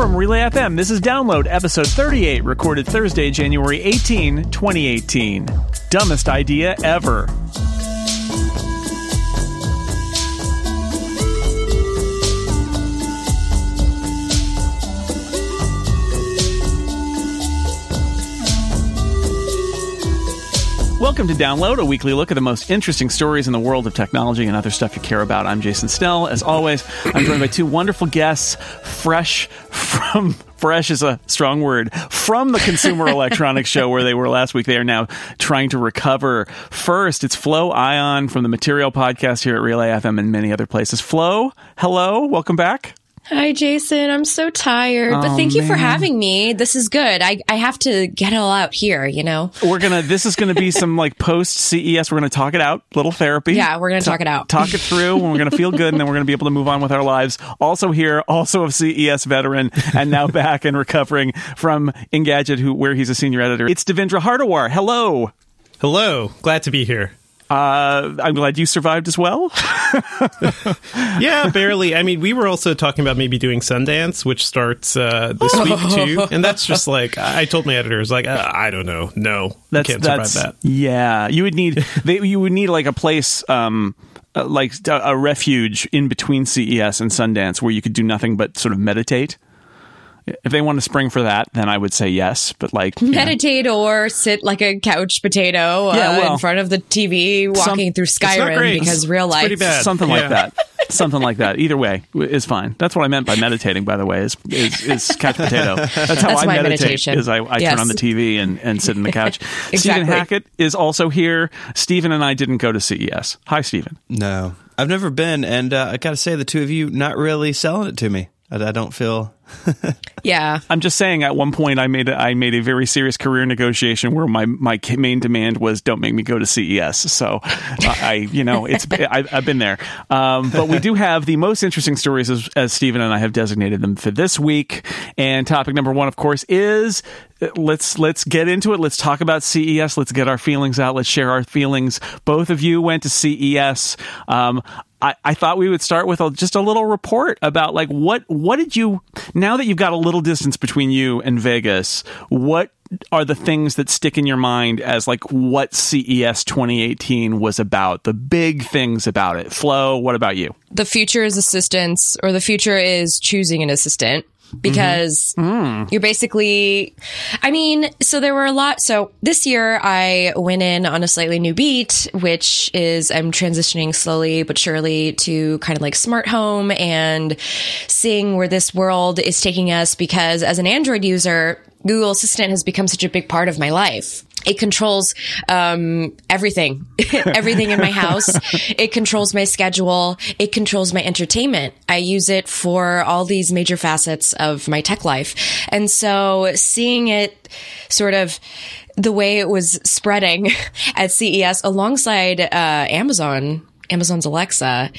From Relay FM, this is Download, episode 38, recorded Thursday, January 18, 2018. Dumbest idea ever. Welcome to Download, a weekly look at the most interesting stories in the world of technology and other stuff you care about. I'm Jason Snell. As always, I'm joined by two wonderful guests, fresh from fresh is a strong word from the Consumer Electronics Show where they were last week. They are now trying to recover. First, it's Flo Ion from the Material Podcast here at Relay FM and many other places. Flo, hello, welcome back. Hi, Jason. I'm so tired, but Oh, thank you for having me. This is good. I, I have to get it all out here, you know? We're gonna. This is gonna be some like post CES. We're gonna talk it out, little therapy. Yeah, we're going to talk it out. talk it through and we're going to feel good and then we're going to be able to move on with our lives. Also here, also a CES veteran and now back and recovering from Engadget, who where he's a senior editor. It's Devendra Hardawar. Hello. Hello, glad to be here. Uh, I'm glad you survived as well. Yeah, barely. I mean, we were also talking about maybe doing Sundance, which starts uh, this week too, and that's just like I told my editors, like uh, I don't know, no, That's can't survive that's that. yeah. You would need they, you would need like a place. Um, uh, like a refuge in between CES and Sundance where you could do nothing but sort of meditate. If they want to spring for that, then I would say yes. But like, you know. Meditate or sit like a couch potato uh, well, in front of the TV walking through Skyrim because real life. pretty bad. something like that something like that either way is fine that's what i meant by meditating by the way is is, is couch potato that's how That's i my meditate meditation. is i, I Yes. turn on the tv and, and sit in the couch stephen hackett is also here stephen and i didn't go to ces hi stephen No, I've never been, and uh, I got to say, the two of you not really selling it to me. I, I don't feel. Yeah. I'm just saying. At one point, I made a, I made a very serious career negotiation where my my main demand was don't make me go to CES. So, uh, I you know it's I, I've been there. Um, but we do have the most interesting stories as, as Stephen and I have designated them for this week. And topic number one, of course, is uh, let's let's get into it. Let's talk about CES. Let's get our feelings out. Let's share our feelings. Both of you went to CES. Um, I, I thought we would start with a, just a little report about like what what did you now that you've got a little distance between you and Vegas, what are the things that stick in your mind as like what CES 2018 was about, the big things about it. Flo, what about you? The future is assistance, or the future is choosing an assistant. Because mm-hmm. mm. you're basically, I mean, so there were a lot. So this year I went in on a slightly new beat, which is I'm transitioning slowly but surely to kind of like smart home and seeing where this world is taking us. Because as an Android user, Google Assistant has become such a big part of my life. It controls um, everything, everything in my house. It controls my schedule. It controls my entertainment. I use it for all these major facets of my tech life. And so seeing it sort of the way it was spreading at CES alongside uh, Amazon, Amazon's Alexa,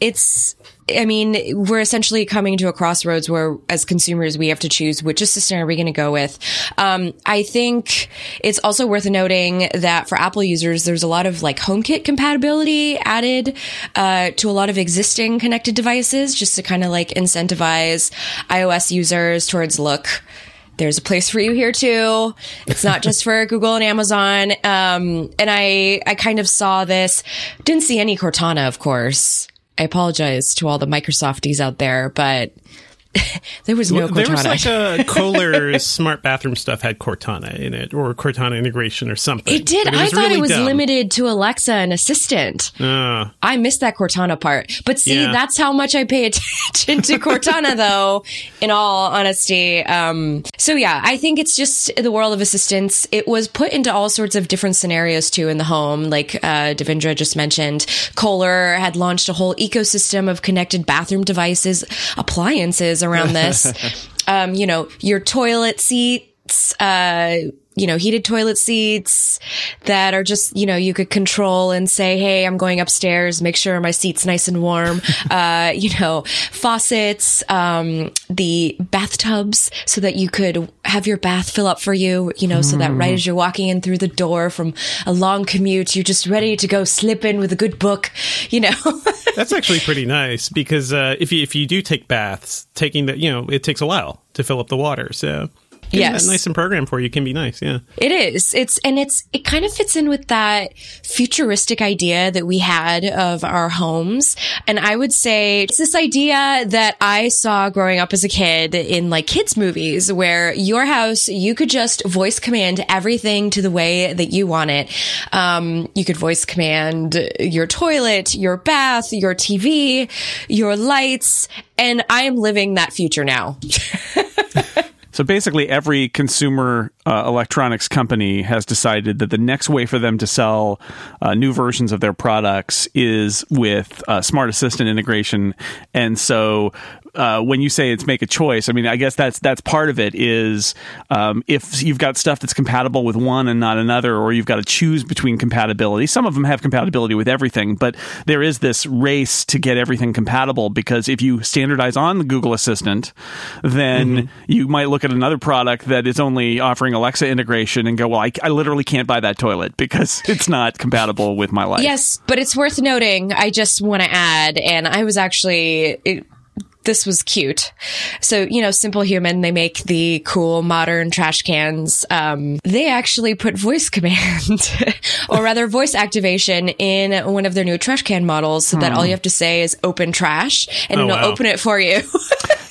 it's I mean, we're essentially coming to a crossroads where, as consumers, we have to choose which assistant are we going to go with. Um, I think it's also worth noting that for Apple users, there's a lot of like HomeKit compatibility added uh, to a lot of existing connected devices, just to kind of like incentivize iOS users towards look there's a place for you here too. It's not just for Google and Amazon. Um, and I, I kind of saw this, didn't see any Cortana, of course. I apologize to all the Microsofties out there, but there was no there was like a Kohler smart bathroom stuff had Cortana in it, or Cortana integration, or something. it did. But I thought really it was dumb. limited to Alexa and Assistant. Uh, I missed that Cortana part. But see, Yeah. that's how much I pay attention to Cortana, though, in all honesty. Um, so yeah, I think it's just the world of assistance. It was put into all sorts of different scenarios too in the home. Like, uh, Devendra just mentioned, Kohler had launched a whole ecosystem of connected bathroom devices, appliances around this. um, you know, your toilet seats, uh, you know, heated toilet seats that are just, you know, you could control and say, Hey, I'm going upstairs. Make sure my seat's nice and warm. uh, you know, faucets, um, the bathtubs so that you could have your bath fill up for you, you know, so that right as you're walking in through the door from a long commute, you're just ready to go slip in with a good book, you know. That's actually pretty nice because uh, if you if you do take baths, taking the you know it takes a while to fill up the water. So getting Yes. that nice and programmed for you can be nice. Yeah. It is. It's, and it's, it kind of fits in with that futuristic idea that we had of our homes. And I would say it's this idea that I saw growing up as a kid in like kids movies where your house, you could just voice command everything to the way that you want it. Um, you could voice command your toilet, your bath, your TV, your lights. And I am living that future now. So basically, every consumer uh, electronics company has decided that the next way for them to sell uh, new versions of their products is with uh, smart assistant integration. And so, uh, when you say it's make a choice, I mean, I guess that's that's part of it. Is um, if you've got stuff that's compatible with one and not another, or you've got to choose between compatibility. Some of them have compatibility with everything, but there is this race to get everything compatible because if you standardize on the Google Assistant, then you might look at another product that is only offering Alexa integration and go, well, I, I literally can't buy that toilet because it's not compatible with my life. Yes, but it's worth noting. I just want to add, and I was actually. It, this was cute. So, you know, Simple Human, they make the cool modern trash cans. Um, they actually put voice command or rather voice activation in one of their new trash can models so that all you have to say is open trash and Oh, it'll wow. open it for you.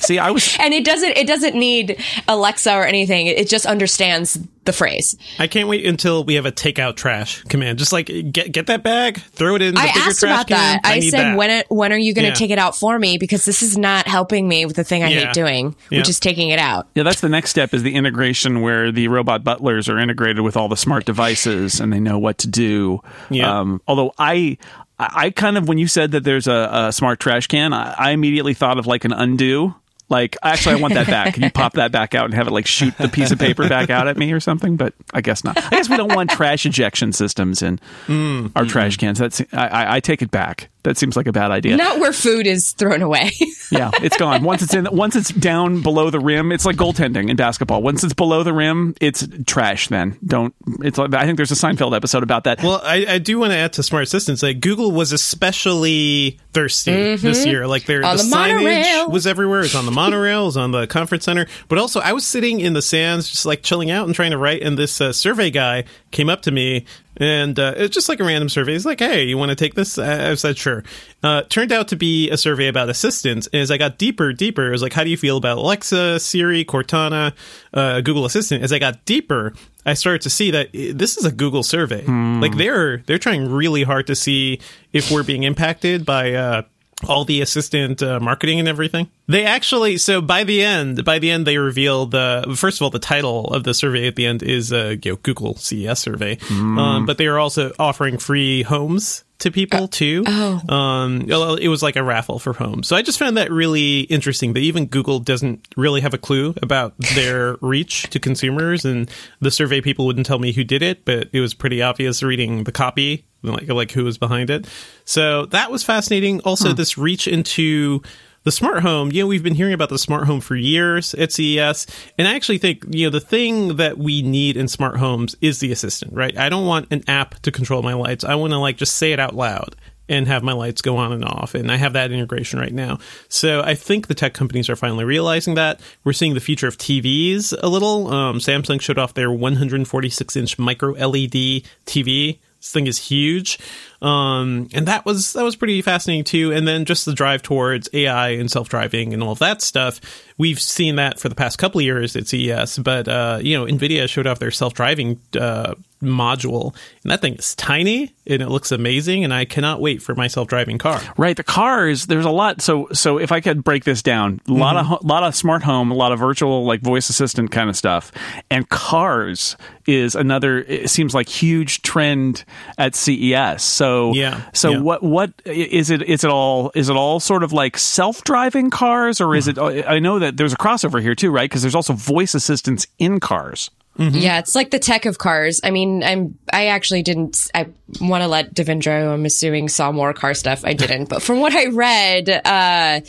See, I was and it doesn't, it doesn't need Alexa or anything. It just understands the phrase. I can't wait until we have a takeout trash command. Just like get get that bag, throw it in the I bigger asked trash about can. that. I, need said, that. when it, when are you going to Yeah. take it out for me? Because this is not helping me with the thing I Yeah. hate doing, Yeah. which is taking it out. Yeah, that's the next step is the integration where the robot butlers are integrated with all the smart devices and they know what to do. Yeah. Um, although I, I kind of when you said that there's a, a smart trash can, I, I immediately thought of like an undo. Like, actually, I want that back. Can you pop that back out and have it like shoot the piece of paper back out at me or something? But I guess not. I guess we don't want trash ejection systems in mm. our trash cans. That's I, I, I take it back. That seems like a bad idea. Not where food is thrown away. Yeah, it's gone. Once it's in, once it's down below the rim, it's like goaltending in basketball. Once it's below the rim, it's trash. Then don't. It's. Like, I think there's a Seinfeld episode about that. Well, I, I do want to add to smart assistants. Like Google was especially thirsty this year. Like their On the, the signage monorail. was everywhere. It was on the monorail. It was on the conference center. But also, I was sitting in the sands, just like chilling out and trying to write. And this uh, survey guy came up to me, and uh, it's just like a random survey. He's like, "Hey, you want to take this?" I I said, "Sure." Uh, turned out to be a survey about assistants. And as I got deeper, deeper, it was like, "How do you feel about Alexa, Siri, Cortana, uh, Google Assistant?" As I got deeper. I started to see that this is a Google survey. Like they're they're trying really hard to see if we're being impacted by uh, all the assistant uh, marketing and everything. They actually so by the end by the end they reveal the first of all the title of the survey at the end is uh, you know, Google CES survey, um, but they are also offering free homes to people too. oh. Um, it was like a raffle for homes. So I just found that really interesting that even Google doesn't really have a clue about their reach to consumers. And the survey people wouldn't tell me who did it, but it was pretty obvious reading the copy, like, like who was behind it. So that was fascinating. Also, this reach into the smart home, you know, we've been hearing about the smart home for years at CES. And I actually think, you know, the thing that we need in smart homes is the assistant, right? I don't want an app to control my lights. I want to like just say it out loud and have my lights go on and off. And I have that integration right now. So I think the tech companies are finally realizing that. We're seeing the future of TVs a little. Um, Samsung showed off their 146 inch micro LED TV. Thing is huge. Um, and that was that was pretty fascinating too. And then just the drive towards AI and self driving and all of that stuff. We've seen that for the past couple of years at CES, but uh, you know, Nvidia showed off their self driving uh, module, and that thing is tiny and it looks amazing. And I cannot wait for my self driving car. Right, the cars. There's a lot. So, so if I could break this down, a lot of ho- lot of smart home, a lot of virtual like voice assistant kind of stuff, and cars is another. It seems like huge trend at CES. So, Yeah, So yeah. what what is it? Is it all? Is it all sort of like self driving cars, or is mm-hmm. it? I know that there's a crossover here too, right? Because there's also voice assistants in cars. Yeah, it's like the tech of cars. I mean, I'm I actually didn't I want to let Devendra, I'm assuming saw more car stuff. I didn't. but from what I read, uh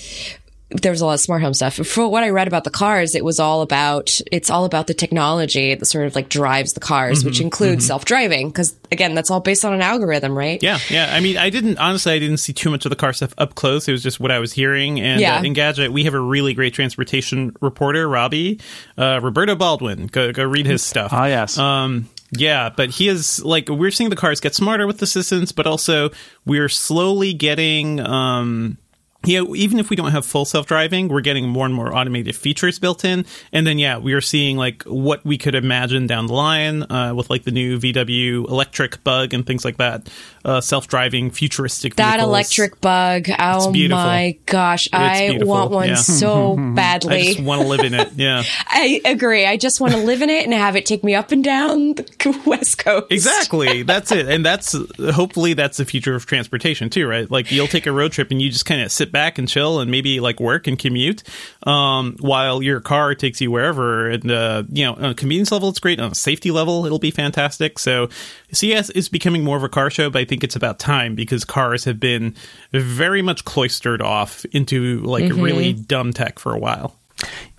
there was a lot of smart home stuff. For what I read about the cars, it was all about it's all about the technology that sort of like drives the cars, which includes self-driving because again, that's all based on an algorithm, right? Yeah, yeah. I mean, I didn't honestly. I didn't see too much of the car stuff up close. It was just what I was hearing. And Yeah. uh, Engadget, we have a really great transportation reporter, Robbie uh, Roberto Baldwin. Go go read his stuff. Ah, yes. Um, yeah, but he is like we're seeing the cars get smarter with assistance, but also we're slowly getting. Um, yeah, even if we don't have full self driving, we're getting more and more automated features built in. And then, yeah, we are seeing like what we could imagine down the line uh, with like the new VW electric bug and things like that. Uh, self driving, futuristic That vehicles. electric bug. Oh beautiful. my gosh. I beautiful, want one yeah. so badly. I just want to live in it. Yeah. I agree. I just want to live in it and have it take me up and down the West Coast. Exactly. That's it. And that's hopefully that's the future of transportation too, right? Like you'll take a road trip and you just kind of sit back and chill and maybe like work and commute um, while your car takes you wherever. And, uh, you know, on a convenience level, it's great. On a safety level, it'll be fantastic. So CES is becoming more of a car show, but I think it's about time because cars have been very much cloistered off into like really dumb tech for a while.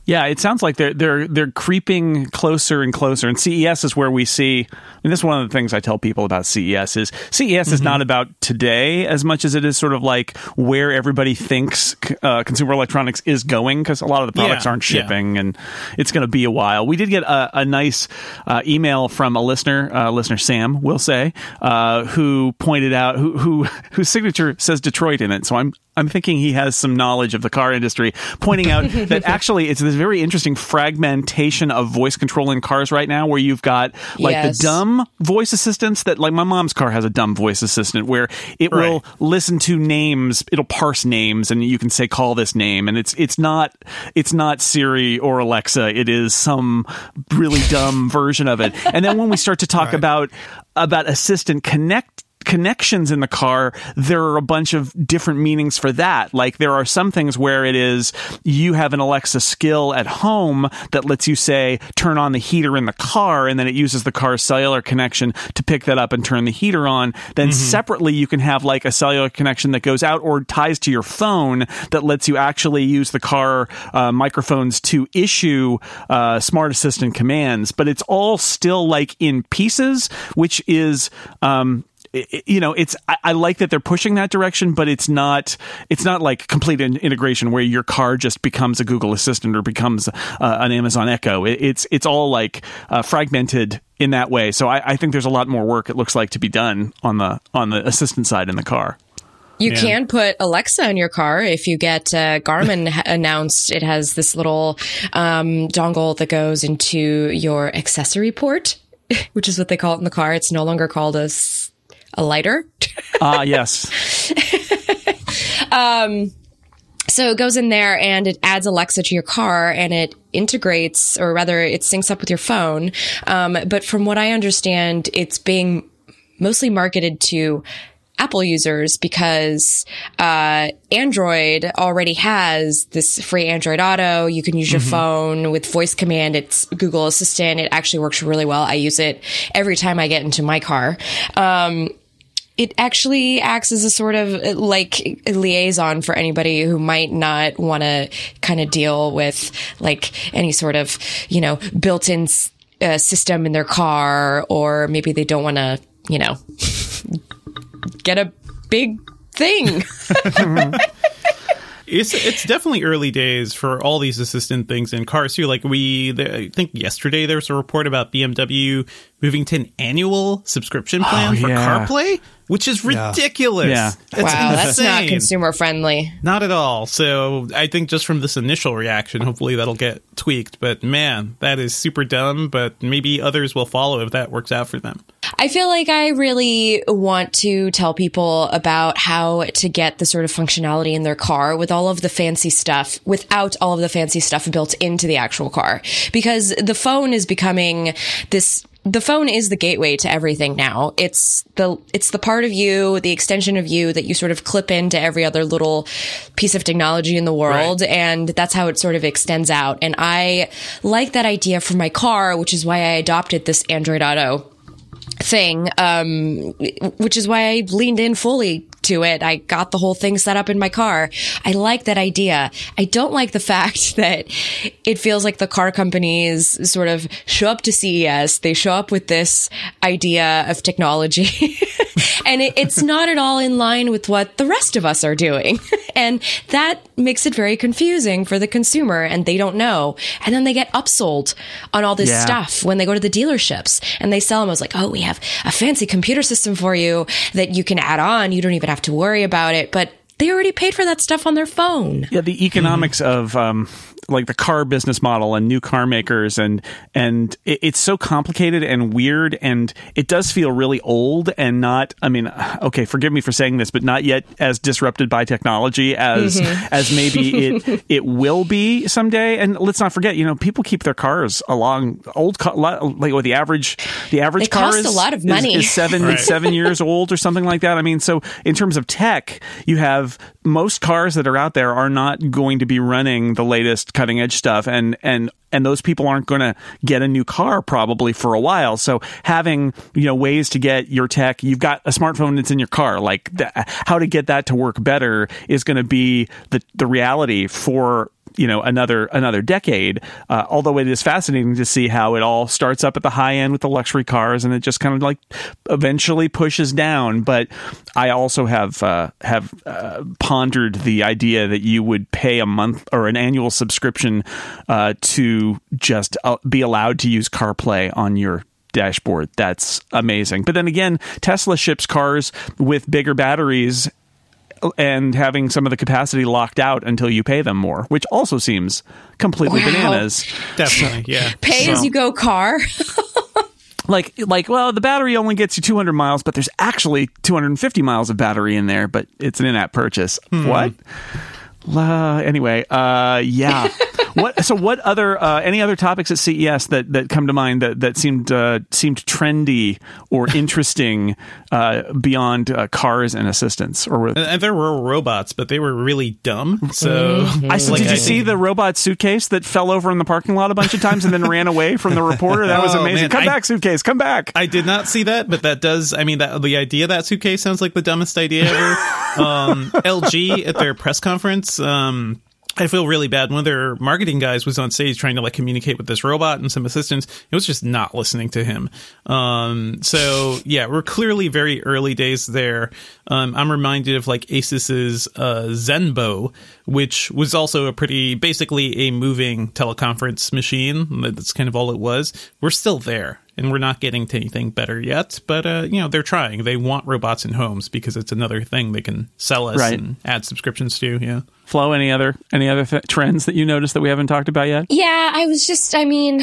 Yeah, it sounds like they're they're they're creeping closer and closer. And CES is where we see. And this is one of the things I tell people about CES is CES is not about today as much as it is sort of like where everybody thinks uh, consumer electronics is going because a lot of the products Yeah, aren't yeah. shipping and it's going to be a while. We did get a, a nice uh, email from a listener, uh, listener Sam, we'll say, uh, who pointed out who who whose signature says Detroit in it. So I'm I'm thinking he has some knowledge of the car industry, pointing out that actually it's this very interesting fragmentation of voice control in cars right now, where you've got like Yes. the dumb voice assistants that, like my mom's car has a dumb voice assistant where it will listen to names, it'll parse names, and you can say call this name, and it's it's not it's not Siri or Alexa, it is some really dumb version of it. And then when we start to talk about about assistant connect connections in the car, there are a bunch of different meanings for that. Like there are some things where it is you have an Alexa skill at home that lets you say turn on the heater in the car and then it uses the car's cellular connection to pick that up and turn the heater on. Then separately you can have like a cellular connection that goes out or ties to your phone that lets you actually use the car uh, microphones to issue uh, smart assistant commands. But it's all still like in pieces, which is um, you know it's I, I like that they're pushing that direction but it's not it's not like complete in- integration where your car just becomes a google assistant or becomes uh, an amazon echo it, it's it's all like uh, fragmented in that way so I, I think there's a lot more work it looks like to be done on the on the assistant side in the car You Yeah. can put Alexa in your car if you get uh, Garmin announced it has this little um, dongle that goes into your accessory port, which is what they call it in the car. It's no longer called a, s- a lighter. ah yes So it goes in there and it adds Alexa to your car and it integrates, or rather, it syncs up with your phone. Um, but from what I understand, it's being mostly marketed to Apple users because uh, Android already has this free Android Auto. You can use your phone with voice command. It's Google Assistant. It actually works really well. I use it every time I get into my car. Um, it actually acts as a sort of uh, like liaison for anybody who might not want to kind of deal with like any sort of you know built-in uh, system in their car or maybe they don't want to you know get a big thing It's it's definitely early days for all these assistant things in cars too. Like we, the, I think yesterday there was a report about BMW moving to an annual subscription oh, plan for yeah. CarPlay, which is ridiculous. Yeah. It's wow that's not consumer friendly Not at all. So I think just from this initial reaction, hopefully that'll get tweaked. But man, that is super dumb. But maybe others will follow if that works out for them. I feel like I really want to tell people about how to get the sort of functionality in their car with all of the fancy stuff without all of the fancy stuff built into the actual car. Because the phone is becoming this the phone is the gateway to everything now. It's the it's the part of you, the extension of you that you sort of clip into every other little piece of technology in the world right. and that's how it sort of extends out. And I like that idea for my car, which is why I adopted this Android Auto thing, um, which is why I leaned in fully to it. I got the whole thing set up in my car. I like that idea. I don't like the fact that it feels like the car companies sort of show up to CES. They show up with this idea of technology and it, it's not at all in line with what the rest of us are doing. and that makes it very confusing for the consumer and they don't know. And then they get upsold on all this yeah. stuff when they go to the dealerships and they sell them as like, oh, we have a fancy computer system for you that you can add on. You don't even have to worry about it. But they already paid for that stuff on their phone. Yeah, the economics mm-hmm. of um, like the car business model and new car makers and and it, it's so complicated and weird and it does feel really old and not I mean okay forgive me for saying this but not yet as disrupted by technology as mm-hmm. as maybe it it will be someday and let's not forget you know people keep their cars along old car, like what the average the average it car is a lot of money is, is seven right. seven years old or something like that I mean so in terms of tech you have most cars that are out there are not going to be running the latest cutting edge stuff and and and those people aren't going to get a new car probably for a while. So having you know ways to get your tech you've got a smartphone that's in your car like the, how to get that to work better is going to be the the reality for you know another another decade. Uh, although it is fascinating to see how it all starts up at the high end with the luxury cars, and it just kind of like eventually pushes down. But I also have uh, have uh, pondered the idea that you would pay a month or an annual subscription uh, to just uh, be allowed to use CarPlay on your dashboard. That's amazing. But then again, Tesla ships cars with bigger batteries and having some of the capacity locked out until you pay them more, which also seems completely wow. bananas. Definitely, yeah. Pay so. as you go car. like like well the battery only gets you 200 miles but there's actually 250 miles of battery in there but it's an in-app purchase hmm. what uh, anyway uh, yeah what? So, what other uh, any other topics at CES that, that come to mind that that seemed uh, seemed trendy or interesting uh, beyond uh, cars and assistants? Or and there were robots, but they were really dumb. So, mm-hmm. I, like, did you I see the robot suitcase that fell over in the parking lot a bunch of times and then ran away from the reporter? That was oh, amazing. Man, come I, back, suitcase. Come back. I did not see that, but that does. I mean, that the idea of that suitcase sounds like the dumbest idea ever. um, LG at their press conference. Um, I feel really bad. One of their marketing guys was on stage trying to like communicate with this robot and some assistants. It was just not listening to him. Um, so yeah, we're clearly very early days there. Um, I'm reminded of like Asus's uh, Zenbo, which was also a pretty basically a moving teleconference machine. That's kind of all it was. We're still there and we're not getting to anything better yet. But uh, you know, they're trying. They want robots in homes because it's another thing they can sell us right. and add subscriptions to. Yeah. Flo, any other any other th- trends that you noticed that we haven't talked about yet? Yeah, I was just, I mean,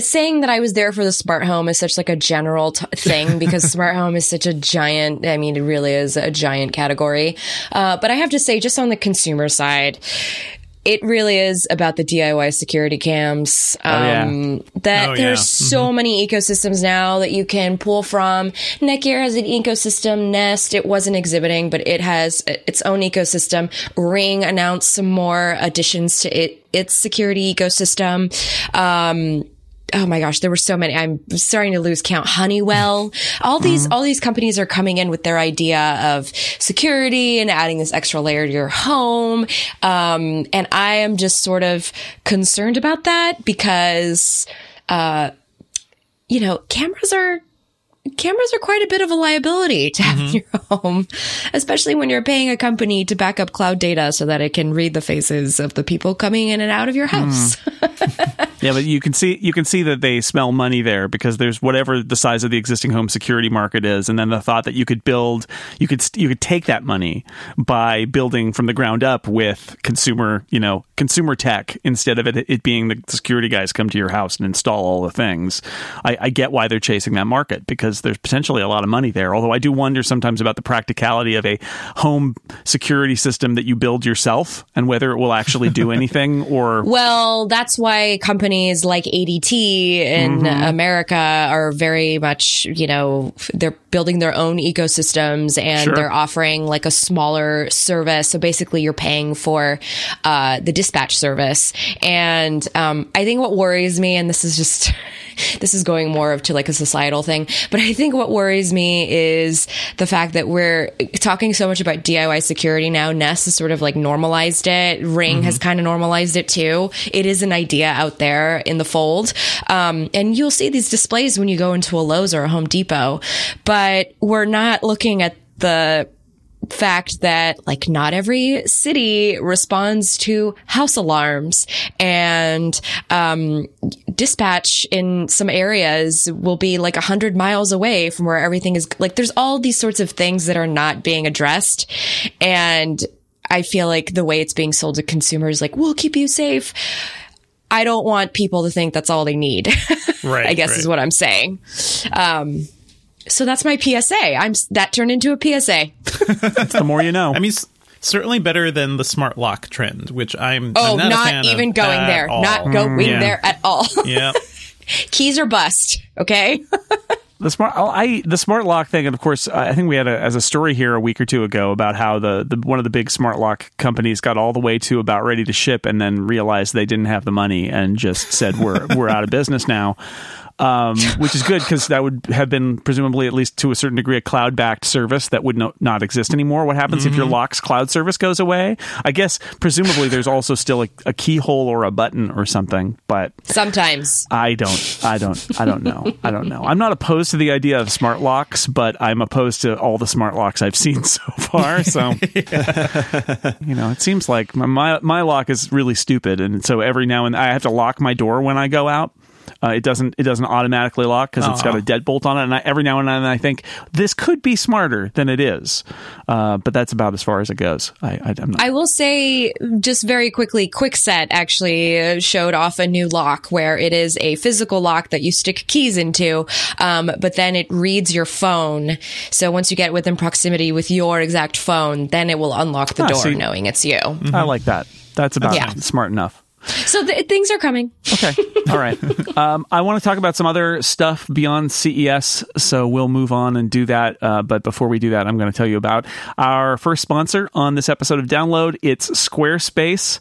saying that I was there for the smart home is such like a general t- thing because smart home is such a giant. I mean, it really is a giant category. Uh, but I have to say, just on the consumer side, it really is about the DIY security cams. Um, oh, yeah. Um, that oh, there's yeah. so mm-hmm. many ecosystems now that you can pull from. Netgear has an ecosystem. Nest, it wasn't exhibiting, but it has its own ecosystem. Ring announced some more additions to it, its security ecosystem. Um, oh my gosh, there were so many. I'm starting to lose count. Honeywell, all these, mm-hmm. all these companies are coming in with their idea of security and adding this extra layer to your home. Um, and I am just sort of concerned about that because, uh, you know, cameras are cameras are quite a bit of a liability to have mm-hmm. in your home, especially when you're paying a company to back up cloud data so that it can read the faces of the people coming in and out of your house. Mm. yeah, but you can see you can see that they smell money there because there's whatever the size of the existing home security market is, and then the thought that you could build you could you could take that money by building from the ground up with consumer you know consumer tech instead of it, it being the security guys come to your house and install all the things. I, I get why they're chasing that market because there's potentially a lot of money there. Although I do wonder sometimes about the practicality of a home security system that you build yourself and whether it will actually do anything or. Well, that's why companies like ADT in America are very much, you know, they're building their own ecosystems and Sure. they're offering like a smaller service. So basically, you're paying for uh, the dispatch service. And um, I think what worries me, and this is just. This is going more of to like a societal thing, but I think what worries me is the fact that we're talking so much about DIY security now. Nest has sort of like normalized it. Ring has kind of normalized it too. It is an idea out there in the fold. Um, and you'll see these displays when you go into a Lowe's or a Home Depot, but we're not looking at the fact that like not every city responds to house alarms and um, dispatch in some areas will be like a hundred miles away from where everything is like there's all these sorts of things that are not being addressed. And i feel like the way it's being sold to consumers like we'll keep you safe. I don't want people to think that's all they need. Right, i guess right. is what i'm saying. Um, so that's my PSA. I'm that turned into a PSA. the more you know. I mean, certainly better than the smart lock trend, which I'm. Oh, I'm not, not, a fan even of going there. all. Not mm, going Yeah. there at all. Yeah. Keys are bust. Okay. the smart oh, I the smart lock thing, and of course, I think we had a, as a story here a week or two ago about how the, the one of the big smart lock companies got all the way to about ready to ship, and then realized they didn't have the money and just said we're we're out of business now. Um, which is good because that would have been presumably at least to a certain degree a cloud backed service that would no, not exist anymore. What happens if your lock's cloud service goes away? I guess presumably there's also still a, a keyhole or a button or something, but Sometimes. I don't, I don't, I don't know. I don't know. I'm not opposed to the idea of smart locks, but I'm opposed to all the smart locks I've seen so far. So, you know, it seems like my, my my lock is really stupid, and so every now and I have to lock my door when I go out. Uh, it doesn't it doesn't automatically lock because it's got a deadbolt on it, and I, every now and then I think this could be smarter than it is, uh, but that's about as far as it goes. I, I, I'm not. I will say just very quickly, Kwikset actually uh, showed off a new lock where it is a physical lock that you stick keys into, um, but then it reads your phone. So once you get within proximity with your exact phone, then it will unlock the Ah, door see. knowing it's you. I like that. That's about Yeah. smart enough. So th- things are coming. Okay. All right. Um, I want to talk about some other stuff beyond CES, so we'll move on and do that. Uh, but before we do that, I'm going to tell you about our first sponsor on this episode of Download. It's Squarespace.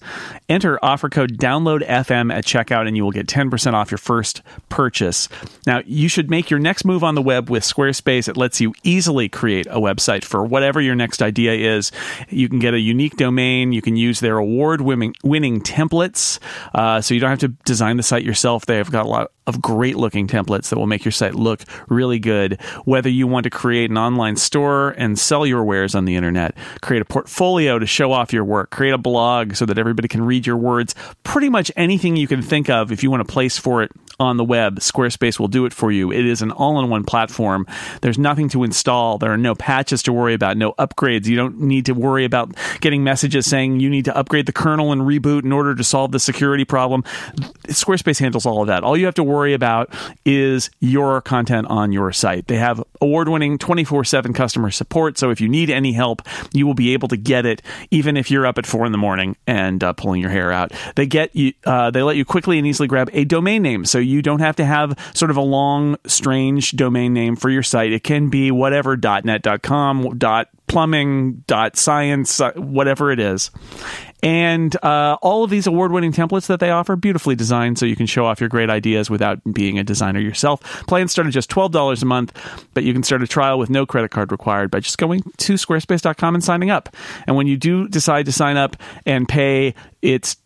Enter offer code DownloadFM at checkout, and you will get 10% off your first purchase. Now, you should make your next move on the web with Squarespace. It lets you easily create a website for whatever your next idea is. You can get a unique domain. You can use their award winning winning Uh, so you don't have to design the site yourself. They've got a lot of great looking templates that will make your site look really good. Whether you want to create an online store and sell your wares on the internet, create a portfolio to show off your work, create a blog so that everybody can read your words, pretty much anything you can think of if you want a place for it on the web, Squarespace will do it for you. It is an all in one platform. There's nothing to install. There are no patches to worry about, no upgrades. You don't need to worry about getting messages saying you need to upgrade the kernel and reboot in order to solve the security problem. Squarespace handles all of that. All you have to worry about is your content on your site. They have award winning 24 7 customer support. So if you need any help, you will be able to get it even if you're up at four in the morning and uh, pulling your hair out. They get you, uh, they let you quickly and easily grab a domain name. So you don't have to have sort of a long, strange domain name for your site. It can be whatever .net.com, dot plumbing, dot science, uh, whatever it is. And uh, all of these award winning templates that they offer, beautifully designed so you can show off your great ideas without being a designer yourself. Plans start at just $12 a month, but you can start a trial with no credit card required by just going to squarespace.com and signing up. And when you do decide to sign up and pay, it's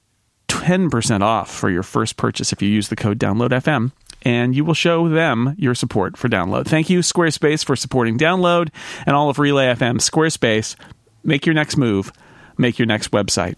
10% off for your first purchase if you use the code DownloadFM. And you will show them your support for Download. Thank you, Squarespace, for supporting Download and all of Relay FM. Squarespace, make your next move, make your next website.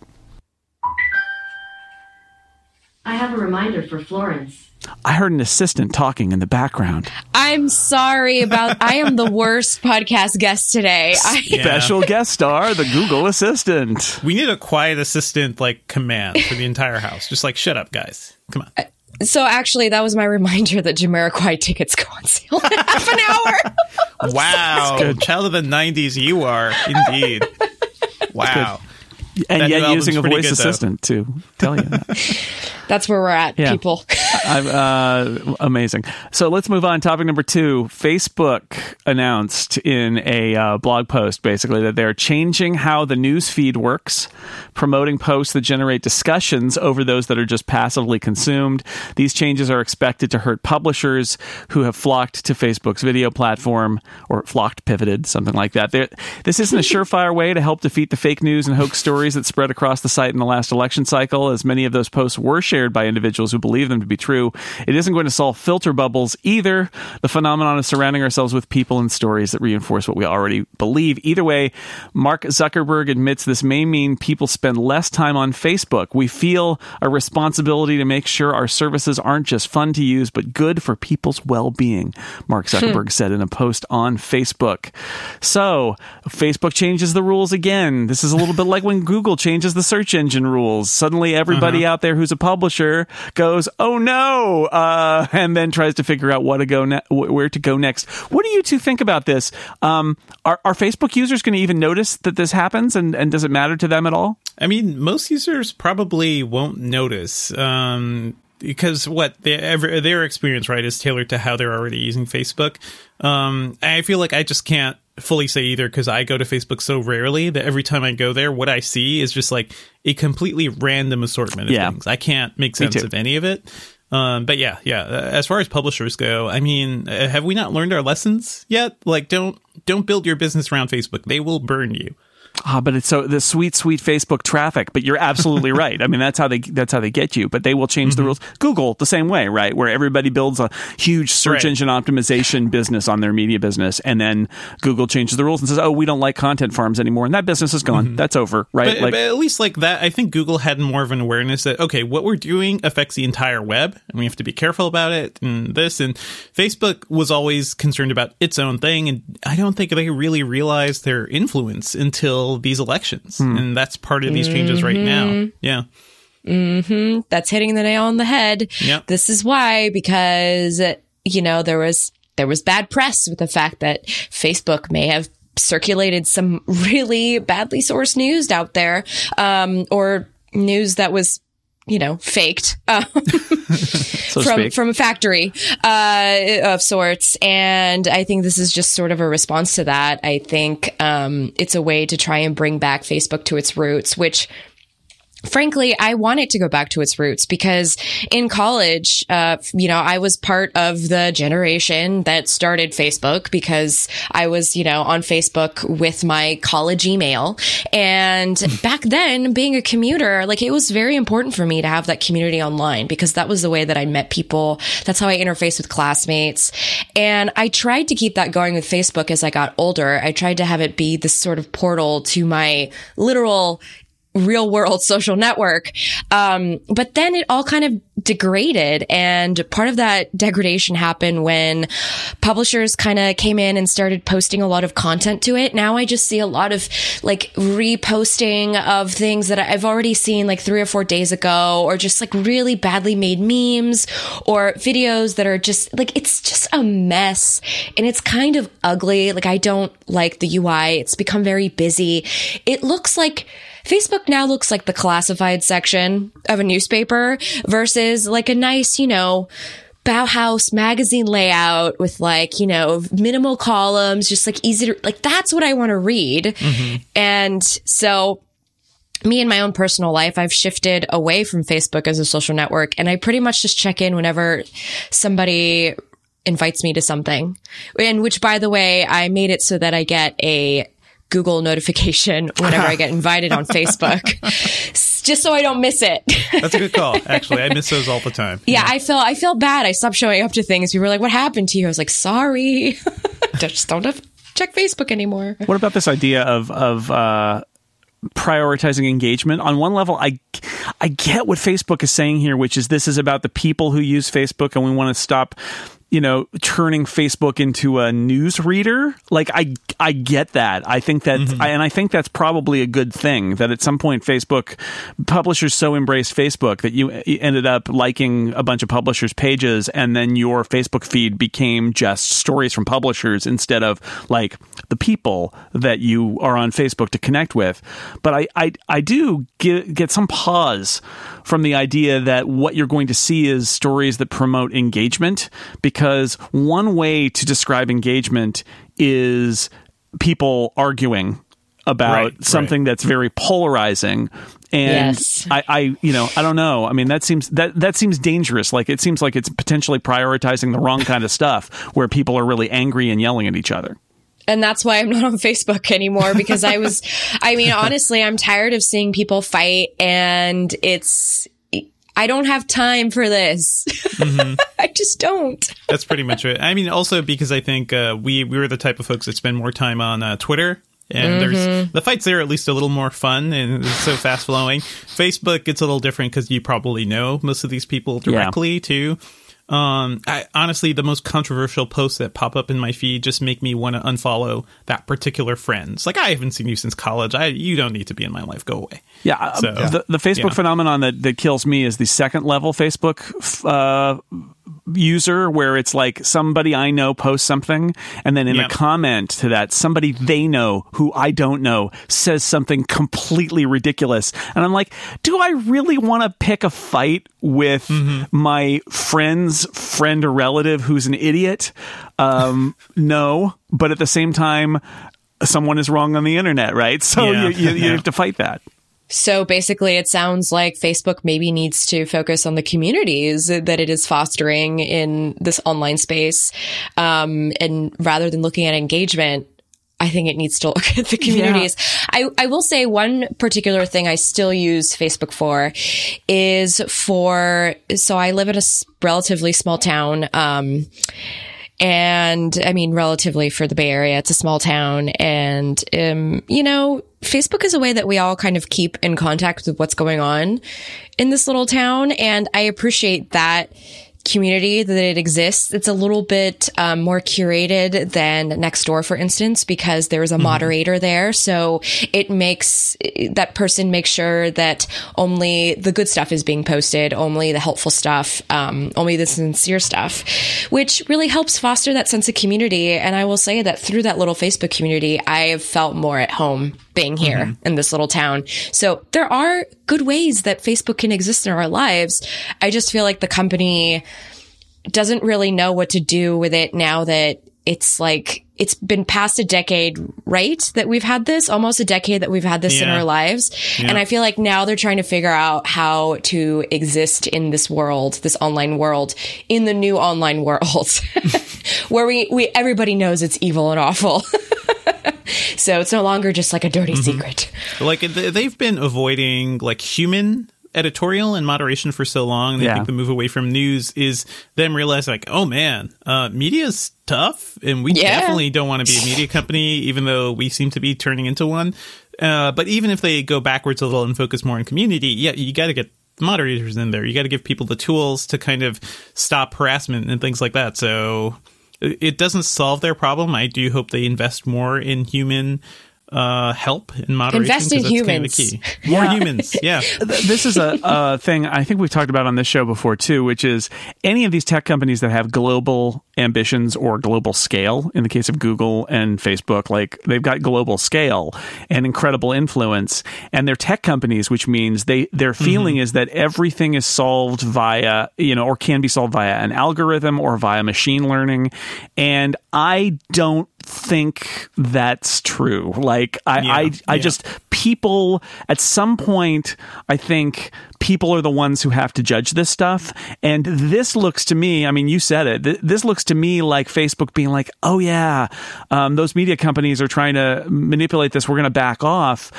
I have a reminder for Florence. I heard an assistant talking in the background. I'm sorry about. I am the worst podcast guest today. I, Special guest star, the Google Assistant. We need a quiet assistant like command for the entire house. Just like shut up, guys. Come on. Uh, so actually, that was my reminder that Jamiroquai tickets go on sale in half an hour. Wow. Child of the 90s, you are indeed. Wow. And That yet using a voice good, though. assistant to tell you that. That's where we're at, Yeah. people. Uh, amazing. So let's move on. Topic number two Facebook announced in a uh, blog post basically that they're changing how the news feed works, promoting posts that generate discussions over those that are just passively consumed. These changes are expected to hurt publishers who have flocked to Facebook's video platform or flocked, pivoted, something like that. They're, this isn't a surefire way to help defeat the fake news and hoax stories that spread across the site in the last election cycle, as many of those posts were shared by individuals who believe them to be true. It isn't going to solve filter bubbles either. The phenomenon of surrounding ourselves with people and stories that reinforce what we already believe. Either way, Mark Zuckerberg admits this may mean people spend less time on Facebook. We feel a responsibility to make sure our services aren't just fun to use, but good for people's well being, Mark hmm. Zuckerberg said in a post on Facebook. So, Facebook changes the rules again. This is a little bit like when Google changes the search engine rules. Suddenly, everybody uh-huh. out there who's a publisher goes, "Oh no!" Uh, and then tries to figure out what to go ne- where to go next. What do you two think about this? Um, are, are Facebook users going to even notice that this happens, and, and does it matter to them at all? I mean, most users probably won't notice. Um, because what their their experience right is tailored to how they're already using Facebook. Um, I feel like I just can't fully say either because I go to Facebook so rarely that every time I go there, what I see is just like a completely random assortment of Yeah. things. I can't make sense of any of it. Um, but yeah, yeah. uh, As far as publishers go, I mean, uh, have we not learned our lessons yet? Like, don't don't build your business around Facebook; they will burn you. Ah, but it's so the sweet, sweet Facebook traffic. But you're absolutely right. I mean, that's how they that's how they get you. But they will change Mm-hmm. the rules. Google the same way, right? Where everybody builds a huge search Right. engine optimization business on their media business, and then Google changes the rules and says, "Oh, we don't like content farms anymore," and that business is gone. That's over, right? Mm-hmm. But, but at least like that, I think Google had more of an awareness that okay, what we're doing affects the entire web, and we have to be careful about it. And this and Facebook was always concerned about its own thing, and I don't think they really realized their influence until these elections, hmm. and that's part of these changes right now. Mm-hmm. Yeah, mm-hmm. That's hitting the nail on the head. Yeah. This is why, because, you know, there was, there was bad press with the fact that Facebook may have circulated some really badly sourced news out there, um, or news that was, you know, faked. Um, so from speak. from a factory uh, of sorts, and I think this is just sort of a response to that. I think um, it's a way to try and bring back Facebook to its roots, which. Frankly, I want it to go back to its roots because in college, uh, you know, I was part of the generation that started Facebook because I was, you know, on Facebook with my college email. And back then, being a commuter, like it was very important for me to have that community online because that was the way that I met people. That's how I interfaced with classmates. And I tried to keep that going with Facebook as I got older. I tried to have it be this sort of portal to my literal real world social network. Um, but then it all kind of degraded. And part of that degradation happened when publishers kind of came in and started posting a lot of content to it. Now I just see a lot of like reposting of things that I've already seen like three or four days ago, or just like really badly made memes or videos that are just like, it's just a mess and it's kind of ugly. Like I don't like the UI. It's become very busy. It looks like Facebook now looks like the classified section of a newspaper versus like a nice, you know, Bauhaus magazine layout with like, you know, minimal columns, just like easy to, like, that's what I want to read. Mm-hmm. And so me in my own personal life, I've shifted away from Facebook as a social network and I pretty much just check in whenever somebody invites me to something. And which, by the way, I made it so that I get a Google notification whenever I get invited on Facebook, just so I don't miss it. that's a good call. Actually, I miss those all the time. yeah, I feel I felt bad. I stopped showing up to things. People were like, "What happened to you?" I was like, "Sorry, just don't have check Facebook anymore." What about this idea of of uh, prioritizing engagement? On one level, I I get what Facebook is saying here, which is this is about the people who use Facebook, and we want to stop. You know, turning Facebook into a news reader. Like I, I get that. I think that, mm-hmm. I, and I think that's probably a good thing. That at some point, Facebook publishers so embraced Facebook that you you ended up liking a bunch of publishers' pages, and then your Facebook feed became just stories from publishers instead of like the people that you are on Facebook to connect with. But I, I, I do get get some pause from the idea that what you're going to see is stories that promote engagement because one way to describe engagement is people arguing about Right, something that's very polarizing. And Yes. I, I you know i don't know. I mean that seems that that seems dangerous. Like it seems like it's potentially prioritizing the wrong kind of stuff where people are really angry and yelling at each other. And that's why I'm not on Facebook anymore because I was, I mean, honestly, I'm tired of seeing people fight and it's, I don't have time for this. I just don't. That's pretty much it. I mean, also because I think uh, we we were the type of folks that spend more time on uh, Twitter. And there's the fights there are at least a little more fun and it's so fast flowing. Facebook gets a little different because you probably know most of these people directly too. Um, I honestly, the most controversial posts that pop up in my feed just make me want to unfollow that particular friends. Like I haven't seen you since college. I you don't need to be in my life. Go away. Yeah, So- the, the Facebook phenomenon that, that kills me is the second level Facebook uh, user, where it's like somebody I know posts something, and then in Yeah. a comment to that, somebody they know who I don't know says something completely ridiculous, and I'm like, do I really want to pick a fight with my friend's friend or relative who's an idiot? Um, no, but at the same time. Someone is wrong on the internet, right? So Yeah. you, you, you Yeah. have to fight that. So basically, it sounds like Facebook maybe needs to focus on the communities that it is fostering in this online space. Um, and rather than looking at engagement, I think it needs to look at the communities. I, I will say one particular thing I still use Facebook for is for, so I live in a relatively small town. Um, and I mean, relatively for the Bay Area, it's a small town. And, um, you know, Facebook is a way that we all kind of keep in contact with what's going on in this little town. And I appreciate that community that it exists. It's a little bit um, more curated than Nextdoor, for instance, because there's a moderator there. So it makes that person make sure that only the good stuff is being posted, only the helpful stuff, um, only the sincere stuff, which really helps foster that sense of community. And I will say that through that little Facebook community, I have felt more at home being here mm-hmm. in this little town. So there are good ways that Facebook can exist in our lives. I just feel like the company doesn't really know what to do with it now that it's like it's been past a decade, right? That we've had this, almost a decade that we've had this in our lives. And I feel like now they're trying to figure out how to exist in this world, this online world, in the new online world where we, we, everybody knows it's evil and awful. so it's no longer just like a dirty secret. Like they've been avoiding like human editorial and moderation for so long. And I Yeah. think the move away from news is them realizing like, oh man, uh, media's tough, and we Yeah. definitely don't want to be a media company, even though we seem to be turning into one. Uh, but even if they go backwards a little and focus more on community, yeah, you got to get moderators in there. You got to give people the tools to kind of stop harassment and things like that. So it doesn't solve their problem. I do hope they invest more in human uh, help in moderation. Invest in that's kind of humans. the key. More humans, yeah. This is a, a thing I think we've talked about on this show before too, which is any of these tech companies that have global ambitions or global scale. In the case of Google and Facebook, like they've got global scale and incredible influence, and they're tech companies, which means they their feeling is that everything is solved via you know or can be solved via an algorithm or via machine learning, and I don't think that's true. Like I Yeah, I, I yeah. just people at some point i think people are the ones who have to judge this stuff and this looks to me i mean you said it th- this looks to me like facebook being like oh yeah um, those media companies are trying to manipulate this we're going to back off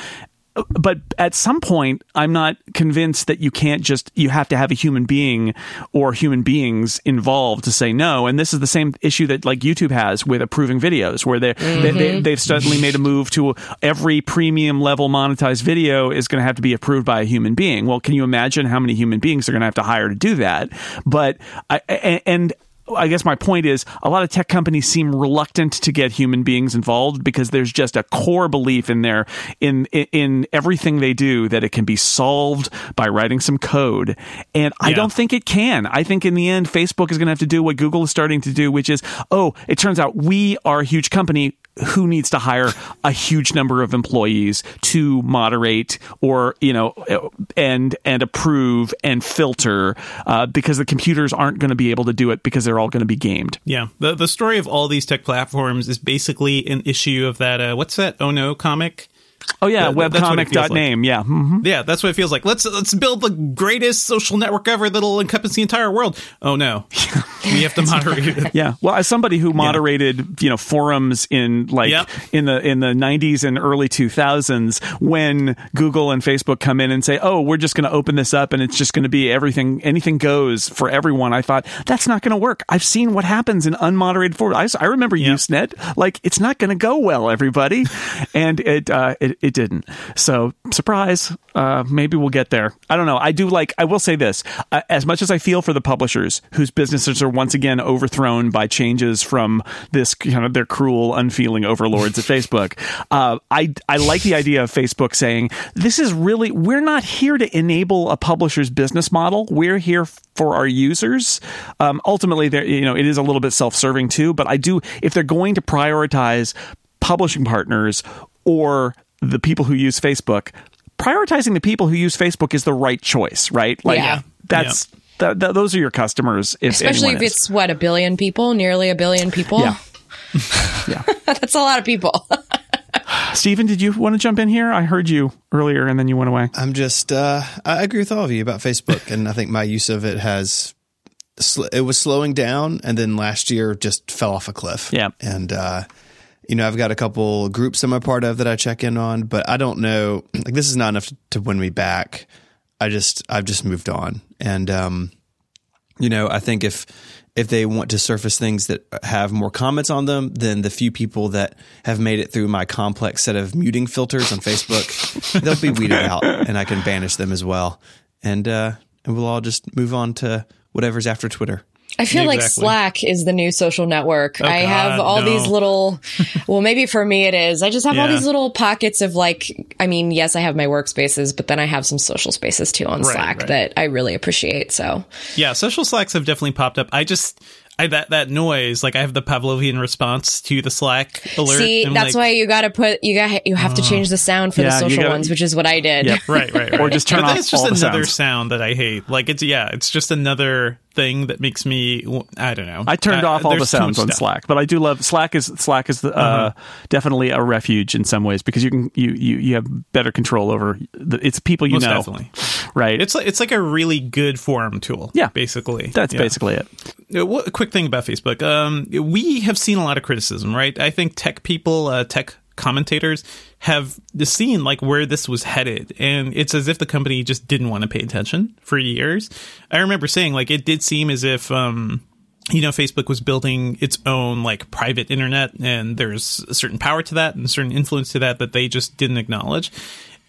but at some point i'm not convinced that you can't just you have to have a human being or human beings involved to say no. And this is the same issue that like youtube has with approving videos where they're, they, they, mm-hmm. they've suddenly made a move to every premium level monetized video is going to have to be approved by a human being. Well can you imagine how many human beings they're going to have to hire to do that? But I, and Oh, I guess my point is a lot of tech companies seem reluctant to get human beings involved because there's just a core belief in their in in, in everything they do that it can be solved by writing some code. And I don't think it can. I think in the end Facebook is going to have to do what Google is starting to do, which is, oh, it turns out we are a huge company who needs to hire a huge number of employees to moderate or you know and and approve and filter uh, because the computers aren't going to be able to do it because they're all going to be gamed Yeah, the the story of all these tech platforms is basically an issue of that. Uh, what's that? Oh no, comic. Oh yeah That- that's webcomic feels dot like. name yeah mhm. Yeah, that's what it feels like. Let's let's build the greatest social network ever that'll encompass the entire world. Oh no, we have to moderate it. Yeah. Well, as somebody who moderated, you know, forums in like Yep. in the in the 90s and early 2000s when Google and Facebook come in and say, "Oh, we're just going to open this up and it's just going to be everything anything goes for everyone." I thought, "That's not going to work. I've seen what happens in unmoderated forums. I remember Yep. Usenet. Like it's not going to go well, everybody." and it uh it, it didn't. So, surprise. Uh maybe we'll get there. I don't know. I do like I will say this. Uh, as much as I feel for the publishers whose businesses are once again overthrown by changes from this kind of their cruel, unfeeling overlords at Facebook, uh, I I like the idea of Facebook saying this is really we're not here to enable a publisher's business model. We're here for our users. Um, ultimately, there you know it is a little bit self-serving too, but I do if they're going to prioritize publishing partners or the people who use Facebook, prioritizing the people who use Facebook is the right choice, right? Like Yeah. that's th- th- those are your customers. If Especially if anyone is. it's what a billion people, nearly a billion people. yeah. yeah. That's a lot of people. Stephen, did you want to jump in here? I heard you earlier and then you went away. I'm just, uh, I agree with all of you about Facebook, and I think my use of it has, sl- it was slowing down, and then last year just fell off a cliff. Yeah. and uh, you know, I've got a couple groups I'm a part of that I check in on, but I don't know, like this is not enough to win me back. I just, I've just moved on, and um, you know, I think if if they want to surface things that have more comments on them than the few people that have made it through my complex set of muting filters on Facebook, they'll be weeded out, and I can banish them as well, and uh, and we'll all just move on to whatever's after Twitter. I feel like Slack is the new social network. Oh, I have all no. these little, well, maybe for me it is. I just have all these little pockets of like, I mean, yes, I have my workspaces, but then I have some social spaces too on Right, Slack right. that I really appreciate. So Yeah, social slacks have definitely popped up. I just I that that noise, like I have the Pavlovian response to the Slack alert. see, I'm that's like, why you got to put, you got, you have to change the sound for Yeah, the social gotta- ones, which is what I did. Yep. Right, right, right. Or just turn but then off it's just all another sounds. sound that I hate. Like it's yeah, it's just another thing that makes me I don't know. I turned Uh, off all the sounds on. Slack, but I do love Slack. Is Slack is uh, Uh-huh. definitely a refuge in some ways because you can you you, you have better control over the, it's people you Most know, definitely. right? It's like it's like a really good forum tool. Yeah. basically. that's Yeah. basically it. Uh, what- A quick thing about Facebook. Um, we have seen a lot of criticism, right? I think tech people, uh, tech commentators have seen like where this was headed and it's as if the company just didn't want to pay attention for years. I remember saying like it did seem as if um you know Facebook was building its own like private internet and there's a certain power to that and a certain influence to that that they just didn't acknowledge.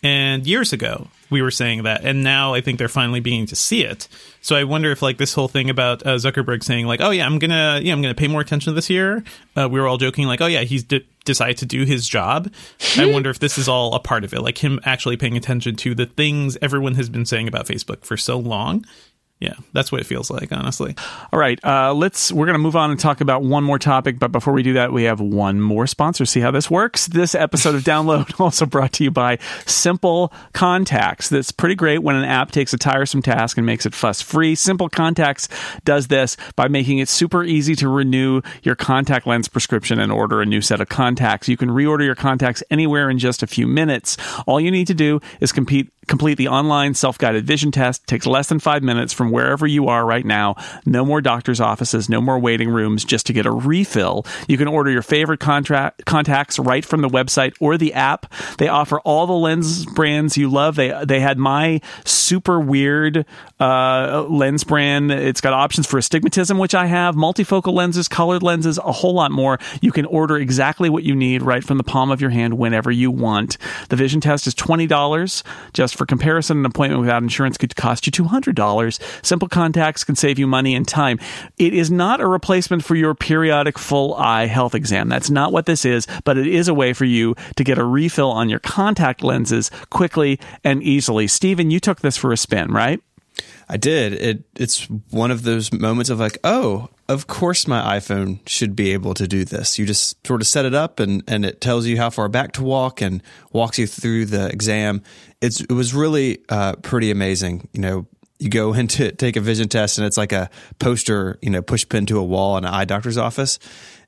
And years ago, we were saying that, and now I think they're finally beginning to see it. So I wonder if like this whole thing about uh, Zuckerberg saying like, "Oh yeah, I'm gonna, yeah, I'm gonna pay more attention this year." Uh, we were all joking like, "Oh yeah, he's de- decided to do his job." I wonder if this is all a part of it, like him actually paying attention to the things everyone has been saying about Facebook for so long. Yeah, that's what it feels like, honestly. All right, uh, let's. We're going to move on and talk about one more topic, but before we do that, we have one more sponsor. See how this works. This episode of Download also brought to you by Simple Contacts. That's pretty great when an app takes a tiresome task and makes it fuss free. Simple Contacts does this by making it super easy to renew your contact lens prescription and order a new set of contacts. You can reorder your contacts anywhere in just a few minutes. All you need to do is compete complete the online self-guided vision test. It takes less than five minutes from wherever you are right now. No more doctor's offices no more waiting rooms just to get a refill. You can order your favorite contract contacts right from the website or the app. They offer all the lens brands you love. They they had my super weird uh, lens brand. It's got options for astigmatism which i have multifocal lenses colored lenses a whole lot more. You can order exactly what you need right from the palm of your hand whenever you want. The vision test is $20 just For comparison, an appointment without insurance could cost you $200. Simple Contacts can save you money and time. It is not a replacement for your periodic full eye health exam. That's not what this is, but it is a way for you to get a refill on your contact lenses quickly and easily. Stephen, you took this for a spin, right? I did. It it's one of those moments of like, oh, of course my iPhone should be able to do this. You just sort of set it up and and it tells you how far back to walk and walks you through the exam. It's it was really uh, pretty amazing. You know, you go in to take a vision test and it's like a poster, you know, push pin to a wall in an eye doctor's office,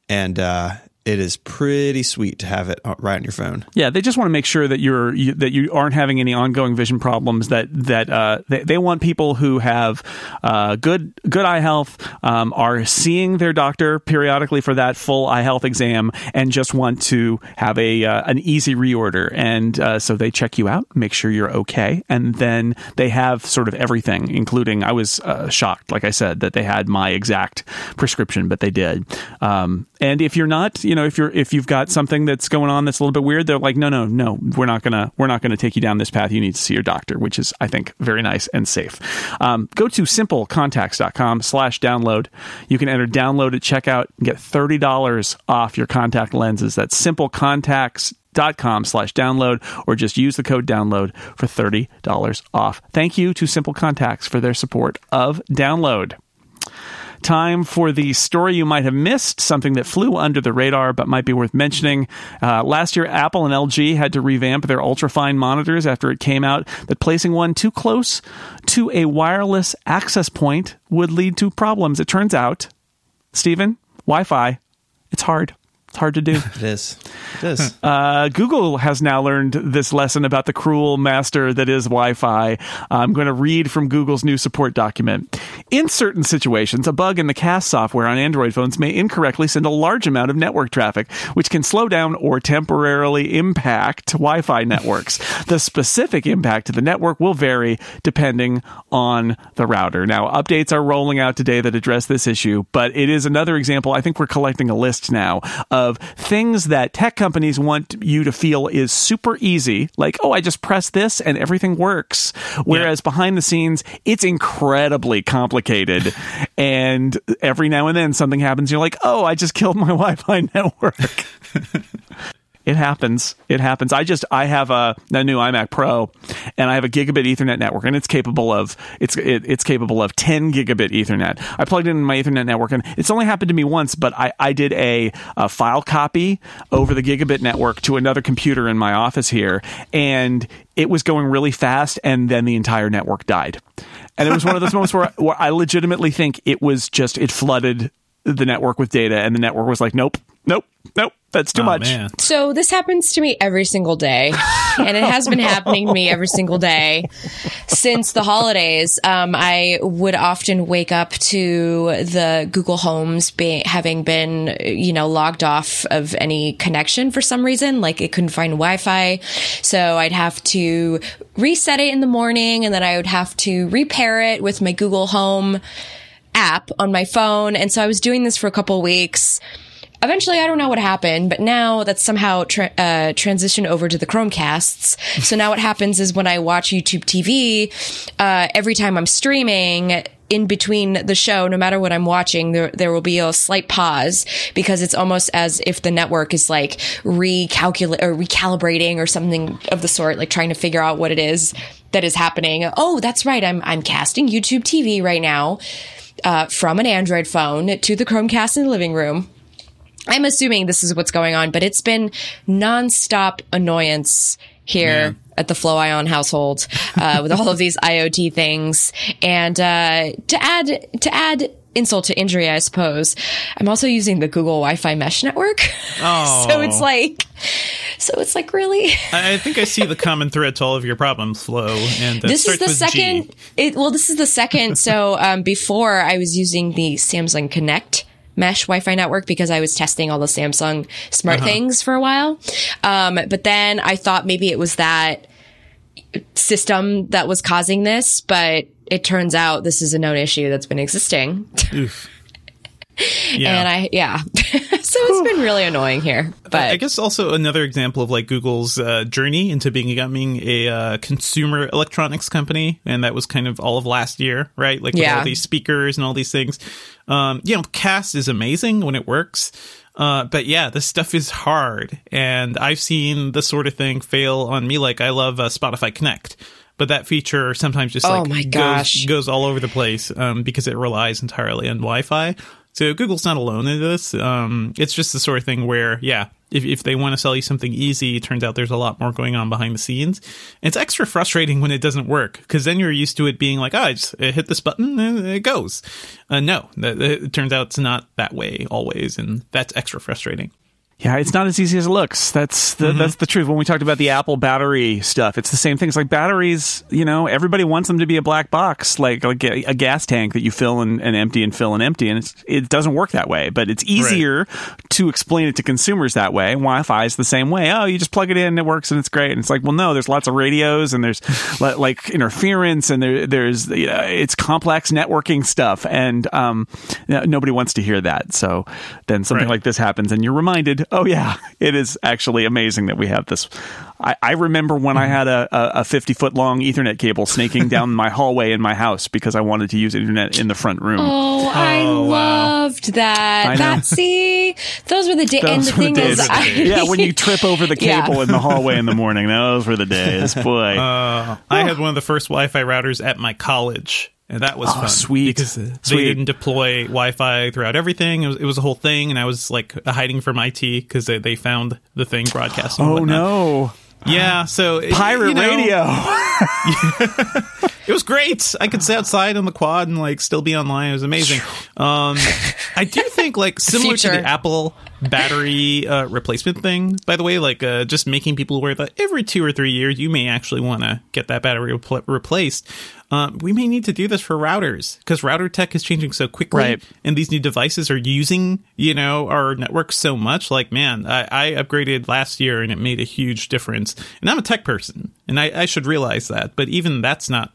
and uh, it is pretty sweet to have it uh, right on your phone. Yeah, they just want to make sure that you're you, that you aren't having any ongoing vision problems. That that uh, they, they want people who have uh, good good eye health um, are seeing their doctor periodically for that full eye health exam, and just want to have a uh, an easy reorder. And uh, so they check you out, make sure you're okay, and then they have sort of everything, including I was uh, shocked, like I said, that they had my exact prescription, but they did. Um, and if you're not, you know, if you're if you've got something that's going on that's a little bit weird, they're like, no, no, no, we're not gonna we're not gonna take you down this path. You need to see your doctor, which is I think very nice and safe. Um, go to simplecontacts.com slash download. You can enter download at checkout and get thirty dollars off your contact lenses. That's simplecontacts dot com slash download or just use the code download for $30 off. Thank you to Simple Contacts for their support of download. Time for the story you might have missed, something that flew under the radar but might be worth mentioning. Uh, last year, Apple and LG had to revamp their ultrafine monitors after it came out that placing one too close to a wireless access point would lead to problems. It turns out, Stephen, Wi Fi, it's hard. Hard to do. It is. It is. Uh, Google has now learned this lesson about the cruel master that is Wi Fi. I'm going to read from Google's new support document. In certain situations, a bug in the CAST software on Android phones may incorrectly send a large amount of network traffic, which can slow down or temporarily impact Wi Fi networks. the specific impact to the network will vary depending on the router. Now, updates are rolling out today that address this issue, but it is another example. I think we're collecting a list now of things that tech companies want you to feel is super easy, like, oh, I just press this and everything works. Whereas behind the scenes, it's incredibly complicated. and every now and then something happens. You're like, oh, I just killed my Wi Fi network. It happens. It happens. I just I have a, a new iMac Pro, and I have a gigabit Ethernet network, and it's capable of it's it, it's capable of 10 gigabit Ethernet. I plugged in my Ethernet network, and it's only happened to me once, but I I did a, a file copy over the gigabit network to another computer in my office here, and it was going really fast, and then the entire network died. And it was one of those moments where, where I legitimately think it was just it flooded the network with data, and the network was like, nope, nope, nope, that's too Oh, much. man. So this happens to me every single day, and it has been happening to me every single day since the holidays. Um, I would often wake up to the Google Homes being having been, you know, logged off of any connection for some reason, like it couldn't find Wi-Fi. So I'd have to reset it in the morning, and then I would have to repair it with my Google Home app on my phone. And so I was doing this for a couple of weeks eventually I don't know what happened, but now that's somehow tra- uh, transitioned over to the Chromecasts. So now what happens is when I watch YouTube TV, uh, every time I'm streaming, in between the show, no matter what I'm watching, there there will be a slight pause because it's almost as if the network is like recalculate or recalibrating or something of the sort, like trying to figure out what it is that is happening. Oh, that's right. I'm I'm casting YouTube TV right now uh, from an Android phone to the Chromecast in the living room. I'm assuming this is what's going on, but it's been nonstop annoyance here at the Flo Ion household uh, with all of these IoT things. And uh, to add to add insult to injury, I suppose, I'm also using the Google Wi-Fi mesh network. Oh. so it's like, so it's like really. I I think I see the common thread to all of your problems, Flo. And this is the second. It, well, this is the second. so um, before I was using the Samsung Connect mesh Wi-Fi network because I was testing all the Samsung SmartThings for a while. Um, but then I thought maybe it was that system that was causing this, but it turns out this is a known issue that's been existing. Yeah. And I, yeah. so it's been really annoying here. But I guess also another example of like Google's uh, journey into becoming a uh, consumer electronics company, and that was kind of all of last year, right? Like with Yeah. all these speakers and all these things. Um, you know, Cast is amazing when it works. Uh, but yeah, this stuff is hard, and I've seen this sort of thing fail on me. Like I love uh, Spotify Connect, but that feature sometimes just Oh like my goes- gosh. goes all over the place um, because it relies entirely on Wi-Fi. So Google's not alone in this. Um, it's just the sort of thing where, yeah, if, if they want to sell you something easy, it turns out there's a lot more going on behind the scenes. It's extra frustrating when it doesn't work because then you're used to it being like, oh, I just hit this button and it goes. Uh, no, it turns out it's not that way always, and that's extra frustrating. Yeah, it's not as easy as it looks. That's the that's the truth. When we talked about the Apple battery stuff, it's the same thing. It's like batteries. You know, everybody wants them to be a black box, like like a, a gas tank that you fill and, and empty and fill and empty, and it's, it doesn't work that way. But it's easier to explain it to consumers that way. Wi-Fi is the same way. Oh, you just plug it in, and it works, and it's great. And it's like, well, no, there's lots of radios, and there's like interference, and there there's you know, it's complex networking stuff, and um, nobody wants to hear that. So then something Right. like this happens and you're reminded oh yeah it is actually amazing that we have this i, I remember when i had a, a, a 50 foot long ethernet cable snaking down my hallway in my house because i wanted to use internet in the front room Oh, I Oh, wow. loved that. I know. That see, those were the days. And Those the were the is, days. I, yeah when you trip over the Yeah. cable in the hallway in the morning those were the days boy Uh, I had one of the first Wi-Fi routers at my college, and that was Oh, fun. sweet. because they didn't deploy Wi-Fi throughout everything. It was, it was a whole thing, and I was like hiding from IT because they, they found the thing broadcasting. oh no Yeah, so it- pirate you know, radio It was great. I could stay outside on the quad and like still be online. It was amazing. Um, I do think like similar to the Apple battery uh, replacement thing. By the way, like uh, just making people aware that every two or three years you may actually want to get that battery repl- replaced. Uh, we may need to do this for routers because router tech is changing so quickly, Right. and these new devices are using you know our network so much. Like, man, I, I upgraded last year and it made a huge difference. And I'm a tech person, and I, I should realize that. But even that's not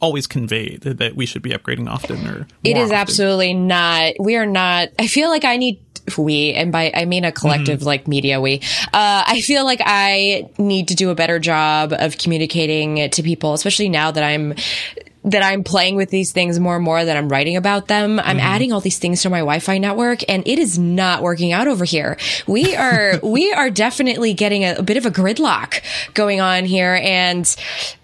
always conveyed that we should be upgrading often or It more is often. absolutely not. We are not. I feel like I need we, and by I mean a collective Mm-hmm. like media we. Uh, I feel like I need to do a better job of communicating to people, especially now that I'm that I'm playing with these things more and more, that I'm writing about them. I'm Mm-hmm. adding all these things to my Wi-Fi network and it is not working out over here. We are, we are definitely getting a, a bit of a gridlock going on here. And,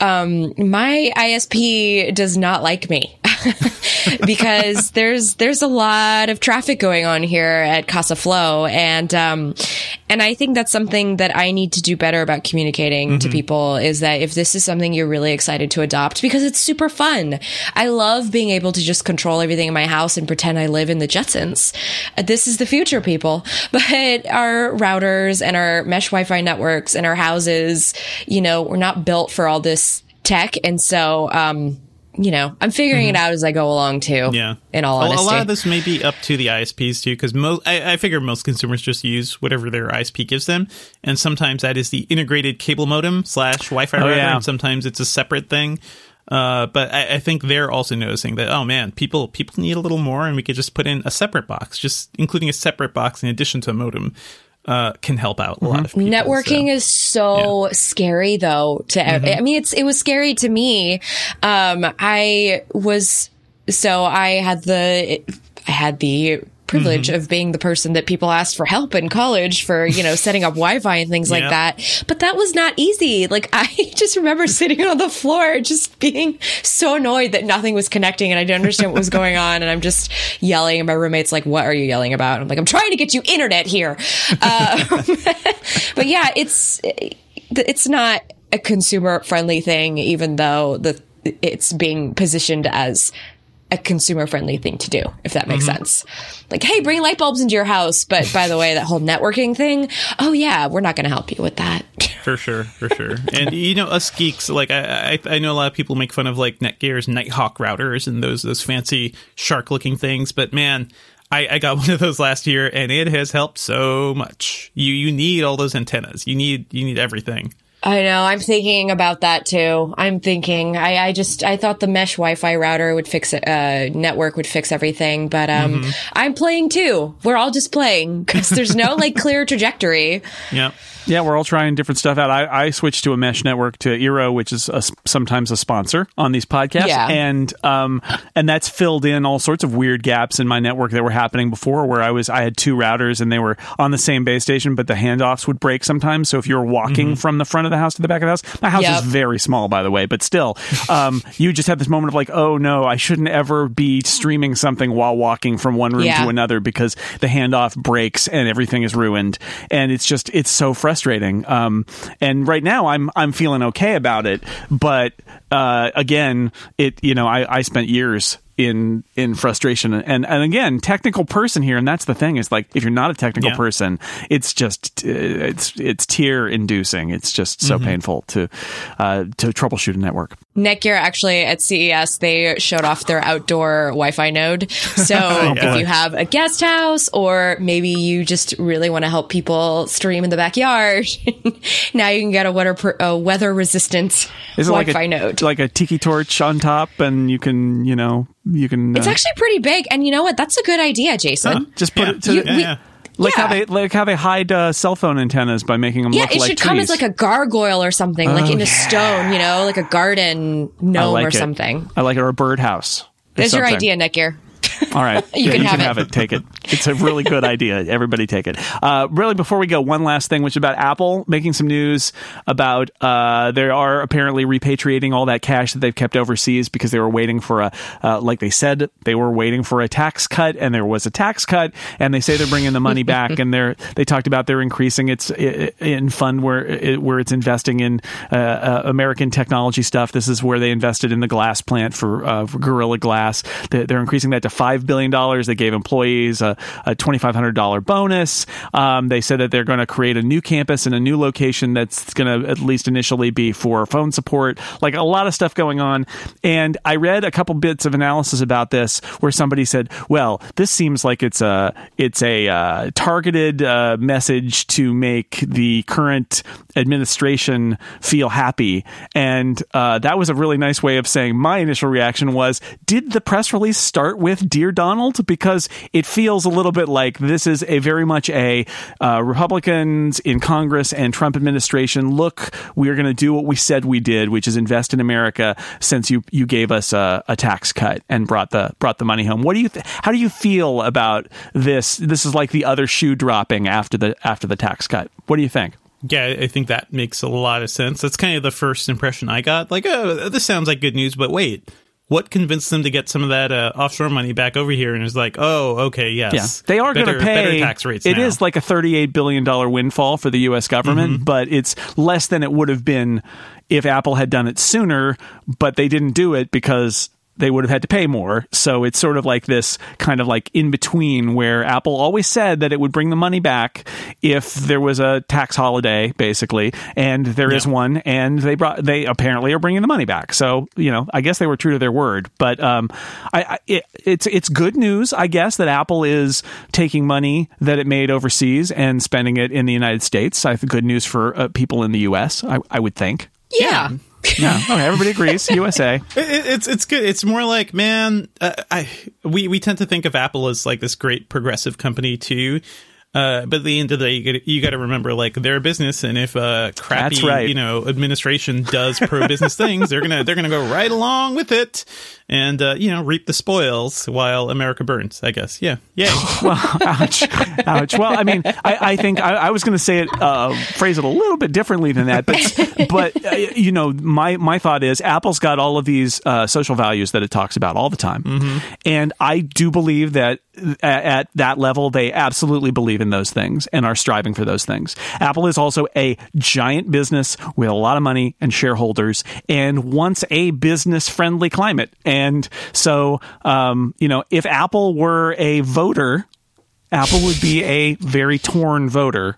um, my ISP does not like me. because there's there's a lot of traffic going on here at Casa Flo and um and I think that's something that I need to do better about communicating to people is that if this is something you're really excited to adopt because it's super fun. I love being able to just control everything in my house and pretend I live in the Jetsons. Uh, This is the future people. But our routers and our mesh Wi-Fi networks and our houses, you know, we're not built for all this tech and so um you know, I'm figuring it out as I go along too. Mm-hmm. Yeah. In all A- honesty. A lot of this may be up to the ISPs too, because most I, I figure most consumers just use whatever their ISP gives them, and sometimes that is the integrated cable modem slash Wi-Fi router, yeah. and sometimes it's a separate thing. Uh, but I, I think they're also noticing that oh man, people people need a little more, and we could just put in a separate box, just including a separate box in addition to a modem. Uh, can help out a lot of people. Networking so. is so scary though to Mm-hmm. I mean it's it was scary to me. Um I was so I had the I had the privilege Mm-hmm. of being the person that people asked for help in college for, you know, setting up Wi-Fi and things like that. But that was not easy. Like I just remember sitting on the floor just being so annoyed that nothing was connecting and I didn't understand what was going on and I'm just yelling and my roommate's like, "What are you yelling about?" I'm like, "I'm trying to get you internet here." Uh, but yeah, it's it's not a consumer friendly thing, even though the it's being positioned as a consumer friendly thing to do, if that makes mm-hmm. sense. Like, hey, bring light bulbs into your house. But by the way, that whole networking thing, oh yeah, we're not going to help you with that. For sure, for sure. and you know, us geeks, like I, I, I know a lot of people make fun of like Netgear's Nighthawk routers and those those fancy shark looking things, but man. I, I got one of those last year, and it has helped so much. You you need all those antennas. You need you need everything. I know. I'm thinking about that too. I'm thinking. I, I just I thought the mesh Wi-Fi router would fix it. Uh, network would fix everything, but um, I'm playing too. We're all just playing because there's no like clear trajectory. Yeah. Yeah, we're all trying different stuff out. I, I switched to a mesh network to Eero, which is a, sometimes a sponsor on these podcasts, Yeah. and um, and that's filled in all sorts of weird gaps in my network that were happening before, where I was I had two routers and they were on the same base station, but the handoffs would break sometimes. So if you were walking from the front of the house to the back of the house, my house Yep. is very small, by the way, but still, um, you just have this moment of like, oh no, I shouldn't ever be streaming something while walking from one room Yeah. to another because the handoff breaks and everything is ruined and it's just it's so frustrating um and right now i'm i'm feeling okay about it but uh again it you know i i spent years in in frustration. And and again technical person here and that's the thing is like if you're not a technical Yeah. person it's just uh, it's it's tear inducing it's just so painful to uh to troubleshoot a network Netgear actually at CES they showed off their outdoor Wi-Fi node. So if you have a guest house or maybe you just really want to help people stream in the backyard, now you can get a weather per, a weather resistant Wi-Fi like a node. like a tiki torch on top and you can you know you can It's uh, actually pretty big, and you know what? That's a good idea, Jason. just put Yeah. it to You- yeah, we- yeah. Like how they like how they hide uh, cell phone antennas by making them Yeah, look it like should come as like a gargoyle or something, like Oh, in a yeah. stone, you know, like a garden gnome like or it. something. I like it or a birdhouse. There's your idea, Netgear. All right, You can have it. Take it. It's a really good idea. Everybody take it. Uh, really, before we go, one last thing, which is about Apple making some news about uh, they are apparently repatriating all that cash that they've kept overseas because they were waiting for a, uh, like they said, they were waiting for a tax cut, and there was a tax cut, and they say they're bringing the money back, and they're they talked about they're increasing its in fund where it, where it's investing in uh, uh, American technology stuff. This is where they invested in the glass plant for, uh, for Gorilla Glass. They- They're increasing that to five billion dollars. They gave employees a, a twenty five hundred dollar bonus. Um, they said that they're going to create a new campus in a new location that's going to at least initially be for phone support. Like a lot of stuff going on. And I read a couple bits of analysis about this where somebody said, "Well, this seems like it's a it's a uh, targeted uh, message to make the current administration feel happy." And uh, that was a really nice way of saying my initial reaction was, "Did the press release start with Dear Donald?" Because it feels a little bit like this is a very much a uh, Republicans in Congress and Trump administration. Look, we are going to do what we said we did, which is invest in America. Since you you gave us a, a tax cut and brought the brought the money home, what do you th- how do you feel about this? This is like the other shoe dropping after the after the tax cut. What do you think? Yeah, I think that makes a lot of sense. That's kind of the first impression I got. Like, oh, this sounds like good news, but wait, what convinced them to get some of that uh, offshore money back over here? And it's like, oh, okay, yes, Yeah, they are going to pay better tax rates. It now. is like a thirty-eight billion dollar windfall for the U.S. government, Mm-hmm. but it's less than it would have been if Apple had done it sooner. But they didn't do it because they would have had to pay more. So it's sort of like this kind of like in between where Apple always said that it would bring the money back if there was a tax holiday, basically, and there is Yeah. one, and they brought they apparently are bringing the money back. So you know, I guess they were true to their word. But um, I, I it, it's it's good news, I guess, that Apple is taking money that it made overseas and spending it in the United States. I think good news for uh, people in the U.S. I, I would think. Yeah. Yeah. Okay. Everybody agrees. USA. It- it's it's good. It's more like man, uh, I we we tend to think of Apple as like this great progressive company too. Uh, but at the end of the day, you got you got to remember, like they're a business, and if a crappy, right. you know, administration does pro business things, they're gonna they're gonna go right along with it, and uh, you know, reap the spoils while America burns. I guess, yeah, yeah. well, ouch, ouch. Well, I mean, I, I think I, I was going to say it, uh, phrase it a little bit differently than that, but, but uh, you know, my my thought is Apple's got all of these uh, social values that it talks about all the time, and I do believe that at, at that level they absolutely believe in those things and are striving for those things. Apple is also a giant business with a lot of money and shareholders, and wants a business friendly climate, and so um, you know, if Apple were a voter. Apple would be a very torn voter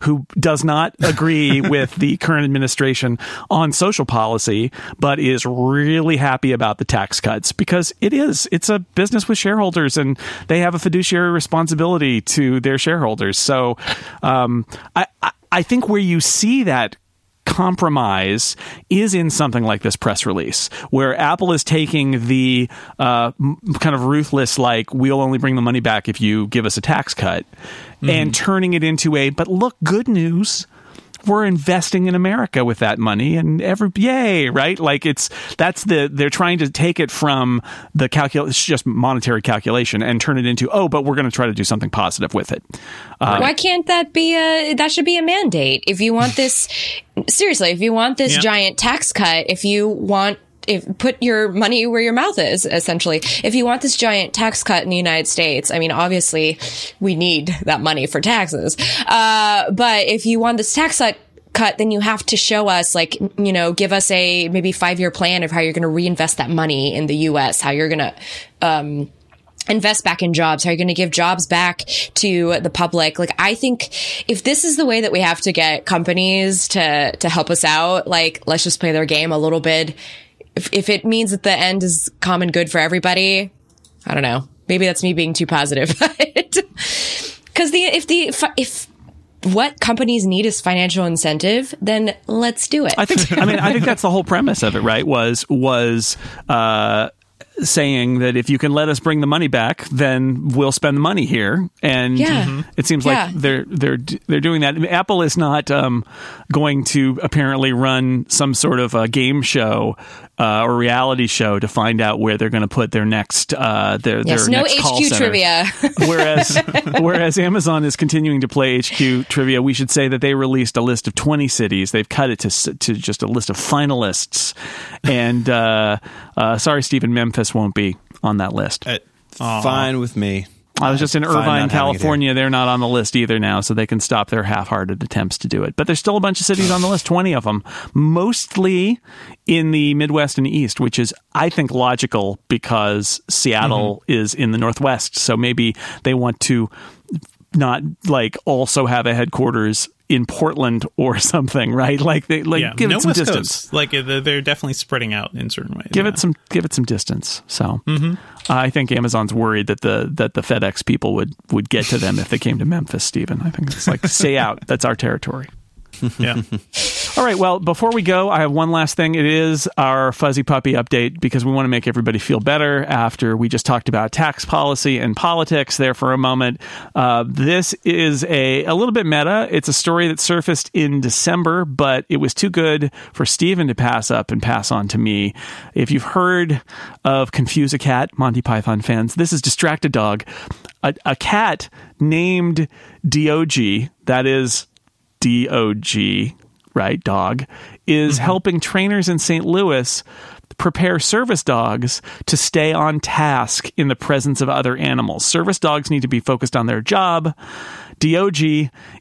who does not agree with the current administration on social policy, but is really happy about the tax cuts because it is. It's a business with shareholders and they have a fiduciary responsibility to their shareholders. So um, I, I, I think where you see that compromise is in something like this press release, where Apple is taking the uh, kind of ruthless, like, we'll only bring the money back if you give us a tax cut, and turning it into a, but look, good news we're investing in America with that money and every yay, right? Like it's that's the they're trying to take it from the calcul it's just monetary calculation and turn it into oh, but we're going to try to do something positive with it. Uh, Why can't that be a that should be a mandate? If you want this seriously, if you want this Yeah. giant tax cut, if you want if put your money where your mouth is essentially. If you want this giant tax cut in the United States, I mean obviously we need that money for taxes. Uh but if you want this tax cut cut then you have to show us like you know give us a maybe 5 year plan of how you're going to reinvest that money in the US, how you're going to um invest back in jobs? How you're you going to give jobs back to the public? Like, I think if this is the way that we have to get companies to, to help us out, like, let's just play their game a little bit. If, if it means that the end is common good for everybody, I don't know. Maybe that's me being too positive. Cause the, if the, if what companies need is financial incentive, then let's do it. I think I mean I think that's the whole premise of it, right? Was was uh saying that if you can let us bring the money back, then we'll spend the money here. And Yeah. Mhm. it seems Yeah. like they're they're they're doing that. I mean, Apple is not um, going to apparently run some sort of a game show uh, or reality show to find out where they're going to put their next uh, their yes, their no next call HQ center. trivia. whereas whereas Amazon is continuing to play HQ trivia, we should say that they released a list of 20 cities. They've cut it to to just a list of finalists. And uh, uh, sorry, Stephen, Memphis won't be on that list. Uh, fine with me. I was just in Irvine, not having it here. California. They're not on the list either now, so they can stop their half-hearted attempts to do it. But there's still a bunch of cities on the list, 20 of them, mostly in the Midwest and East, which is, I think, logical because Seattle Mm-hmm. is in the Northwest. So maybe they want to not like also have a headquarters in Portland or something, right? Like they like yeah, give no it some West distance. Coast. Like uh, they're definitely spreading out in certain ways. Give yeah. it some give it some distance. So Mm-hmm. I think Amazon's worried that the that the FedEx people would would get to them if they came to Memphis, Stephen. I think it's like stay out. That's our territory. Yeah. All right. Well, before we go, I have one last thing. It is our fuzzy puppy update because we want to make everybody feel better after we just talked about tax policy and politics there for a moment. Uh, this is a, a little bit meta. It's a story that surfaced in December, but it was too good for Stephen to pass up and pass on to me. If you've heard of Confuse a Cat, Monty Python fans, this is Distracted Dog, a, a cat named DOG, that is DOG, right, dog, is mm-hmm. helping trainers in St. Louis prepare service dogs to stay on task in the presence of other animals. Service dogs need to be focused on their job. DOG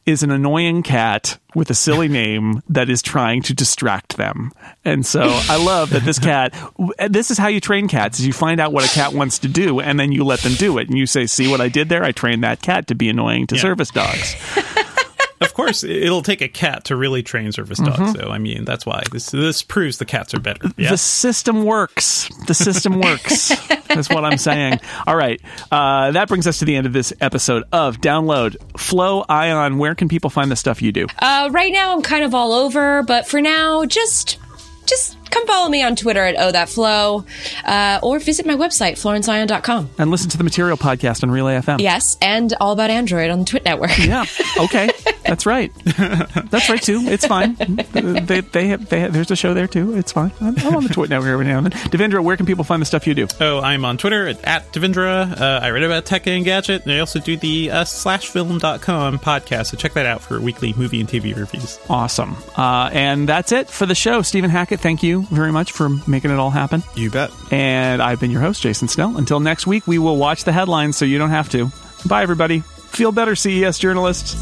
is an annoying cat with a silly name that is trying to distract them. And so I love that this cat this is how you train cats is you find out what a cat wants to do and then you let them do it and you say see what I did there I trained that cat to be annoying to Yeah. service dogs. of course, it'll take a cat to really train service dogs. So I mean, that's why this this proves the cats are better. Yeah. The system works. The system works. That's what I'm saying. All right. Uh, that brings us to the end of this episode of Download Flo Ion. Where can people find the stuff you do? Uh, right now, I'm kind of all over, but for now, just just come follow me on Twitter at oh that flow, uh, or visit my website florenceIon.com. And listen to the Material Podcast on Relay FM. Yes, and all about Android on the Twit Network. Yeah. Okay. That's right. That's right too. It's fine. They they have, they have, there's a show there too. It's fine. I'm, I'm on the Twit network every now and then. Devindra, where can people find the stuff you do? Oh, I'm on Twitter at, at Devindra. Uh, I write about tech and gadget, and I also do the uh, slashfilm.com podcast. So check that out for weekly movie and TV reviews. Awesome. Uh, and that's it for the show. Stephen Hackett, thank you very much for making it all happen. You bet. And I've been your host, Jason Snell. Until next week, we will watch the headlines so you don't have to. Bye, everybody. Feel better, CES journalists.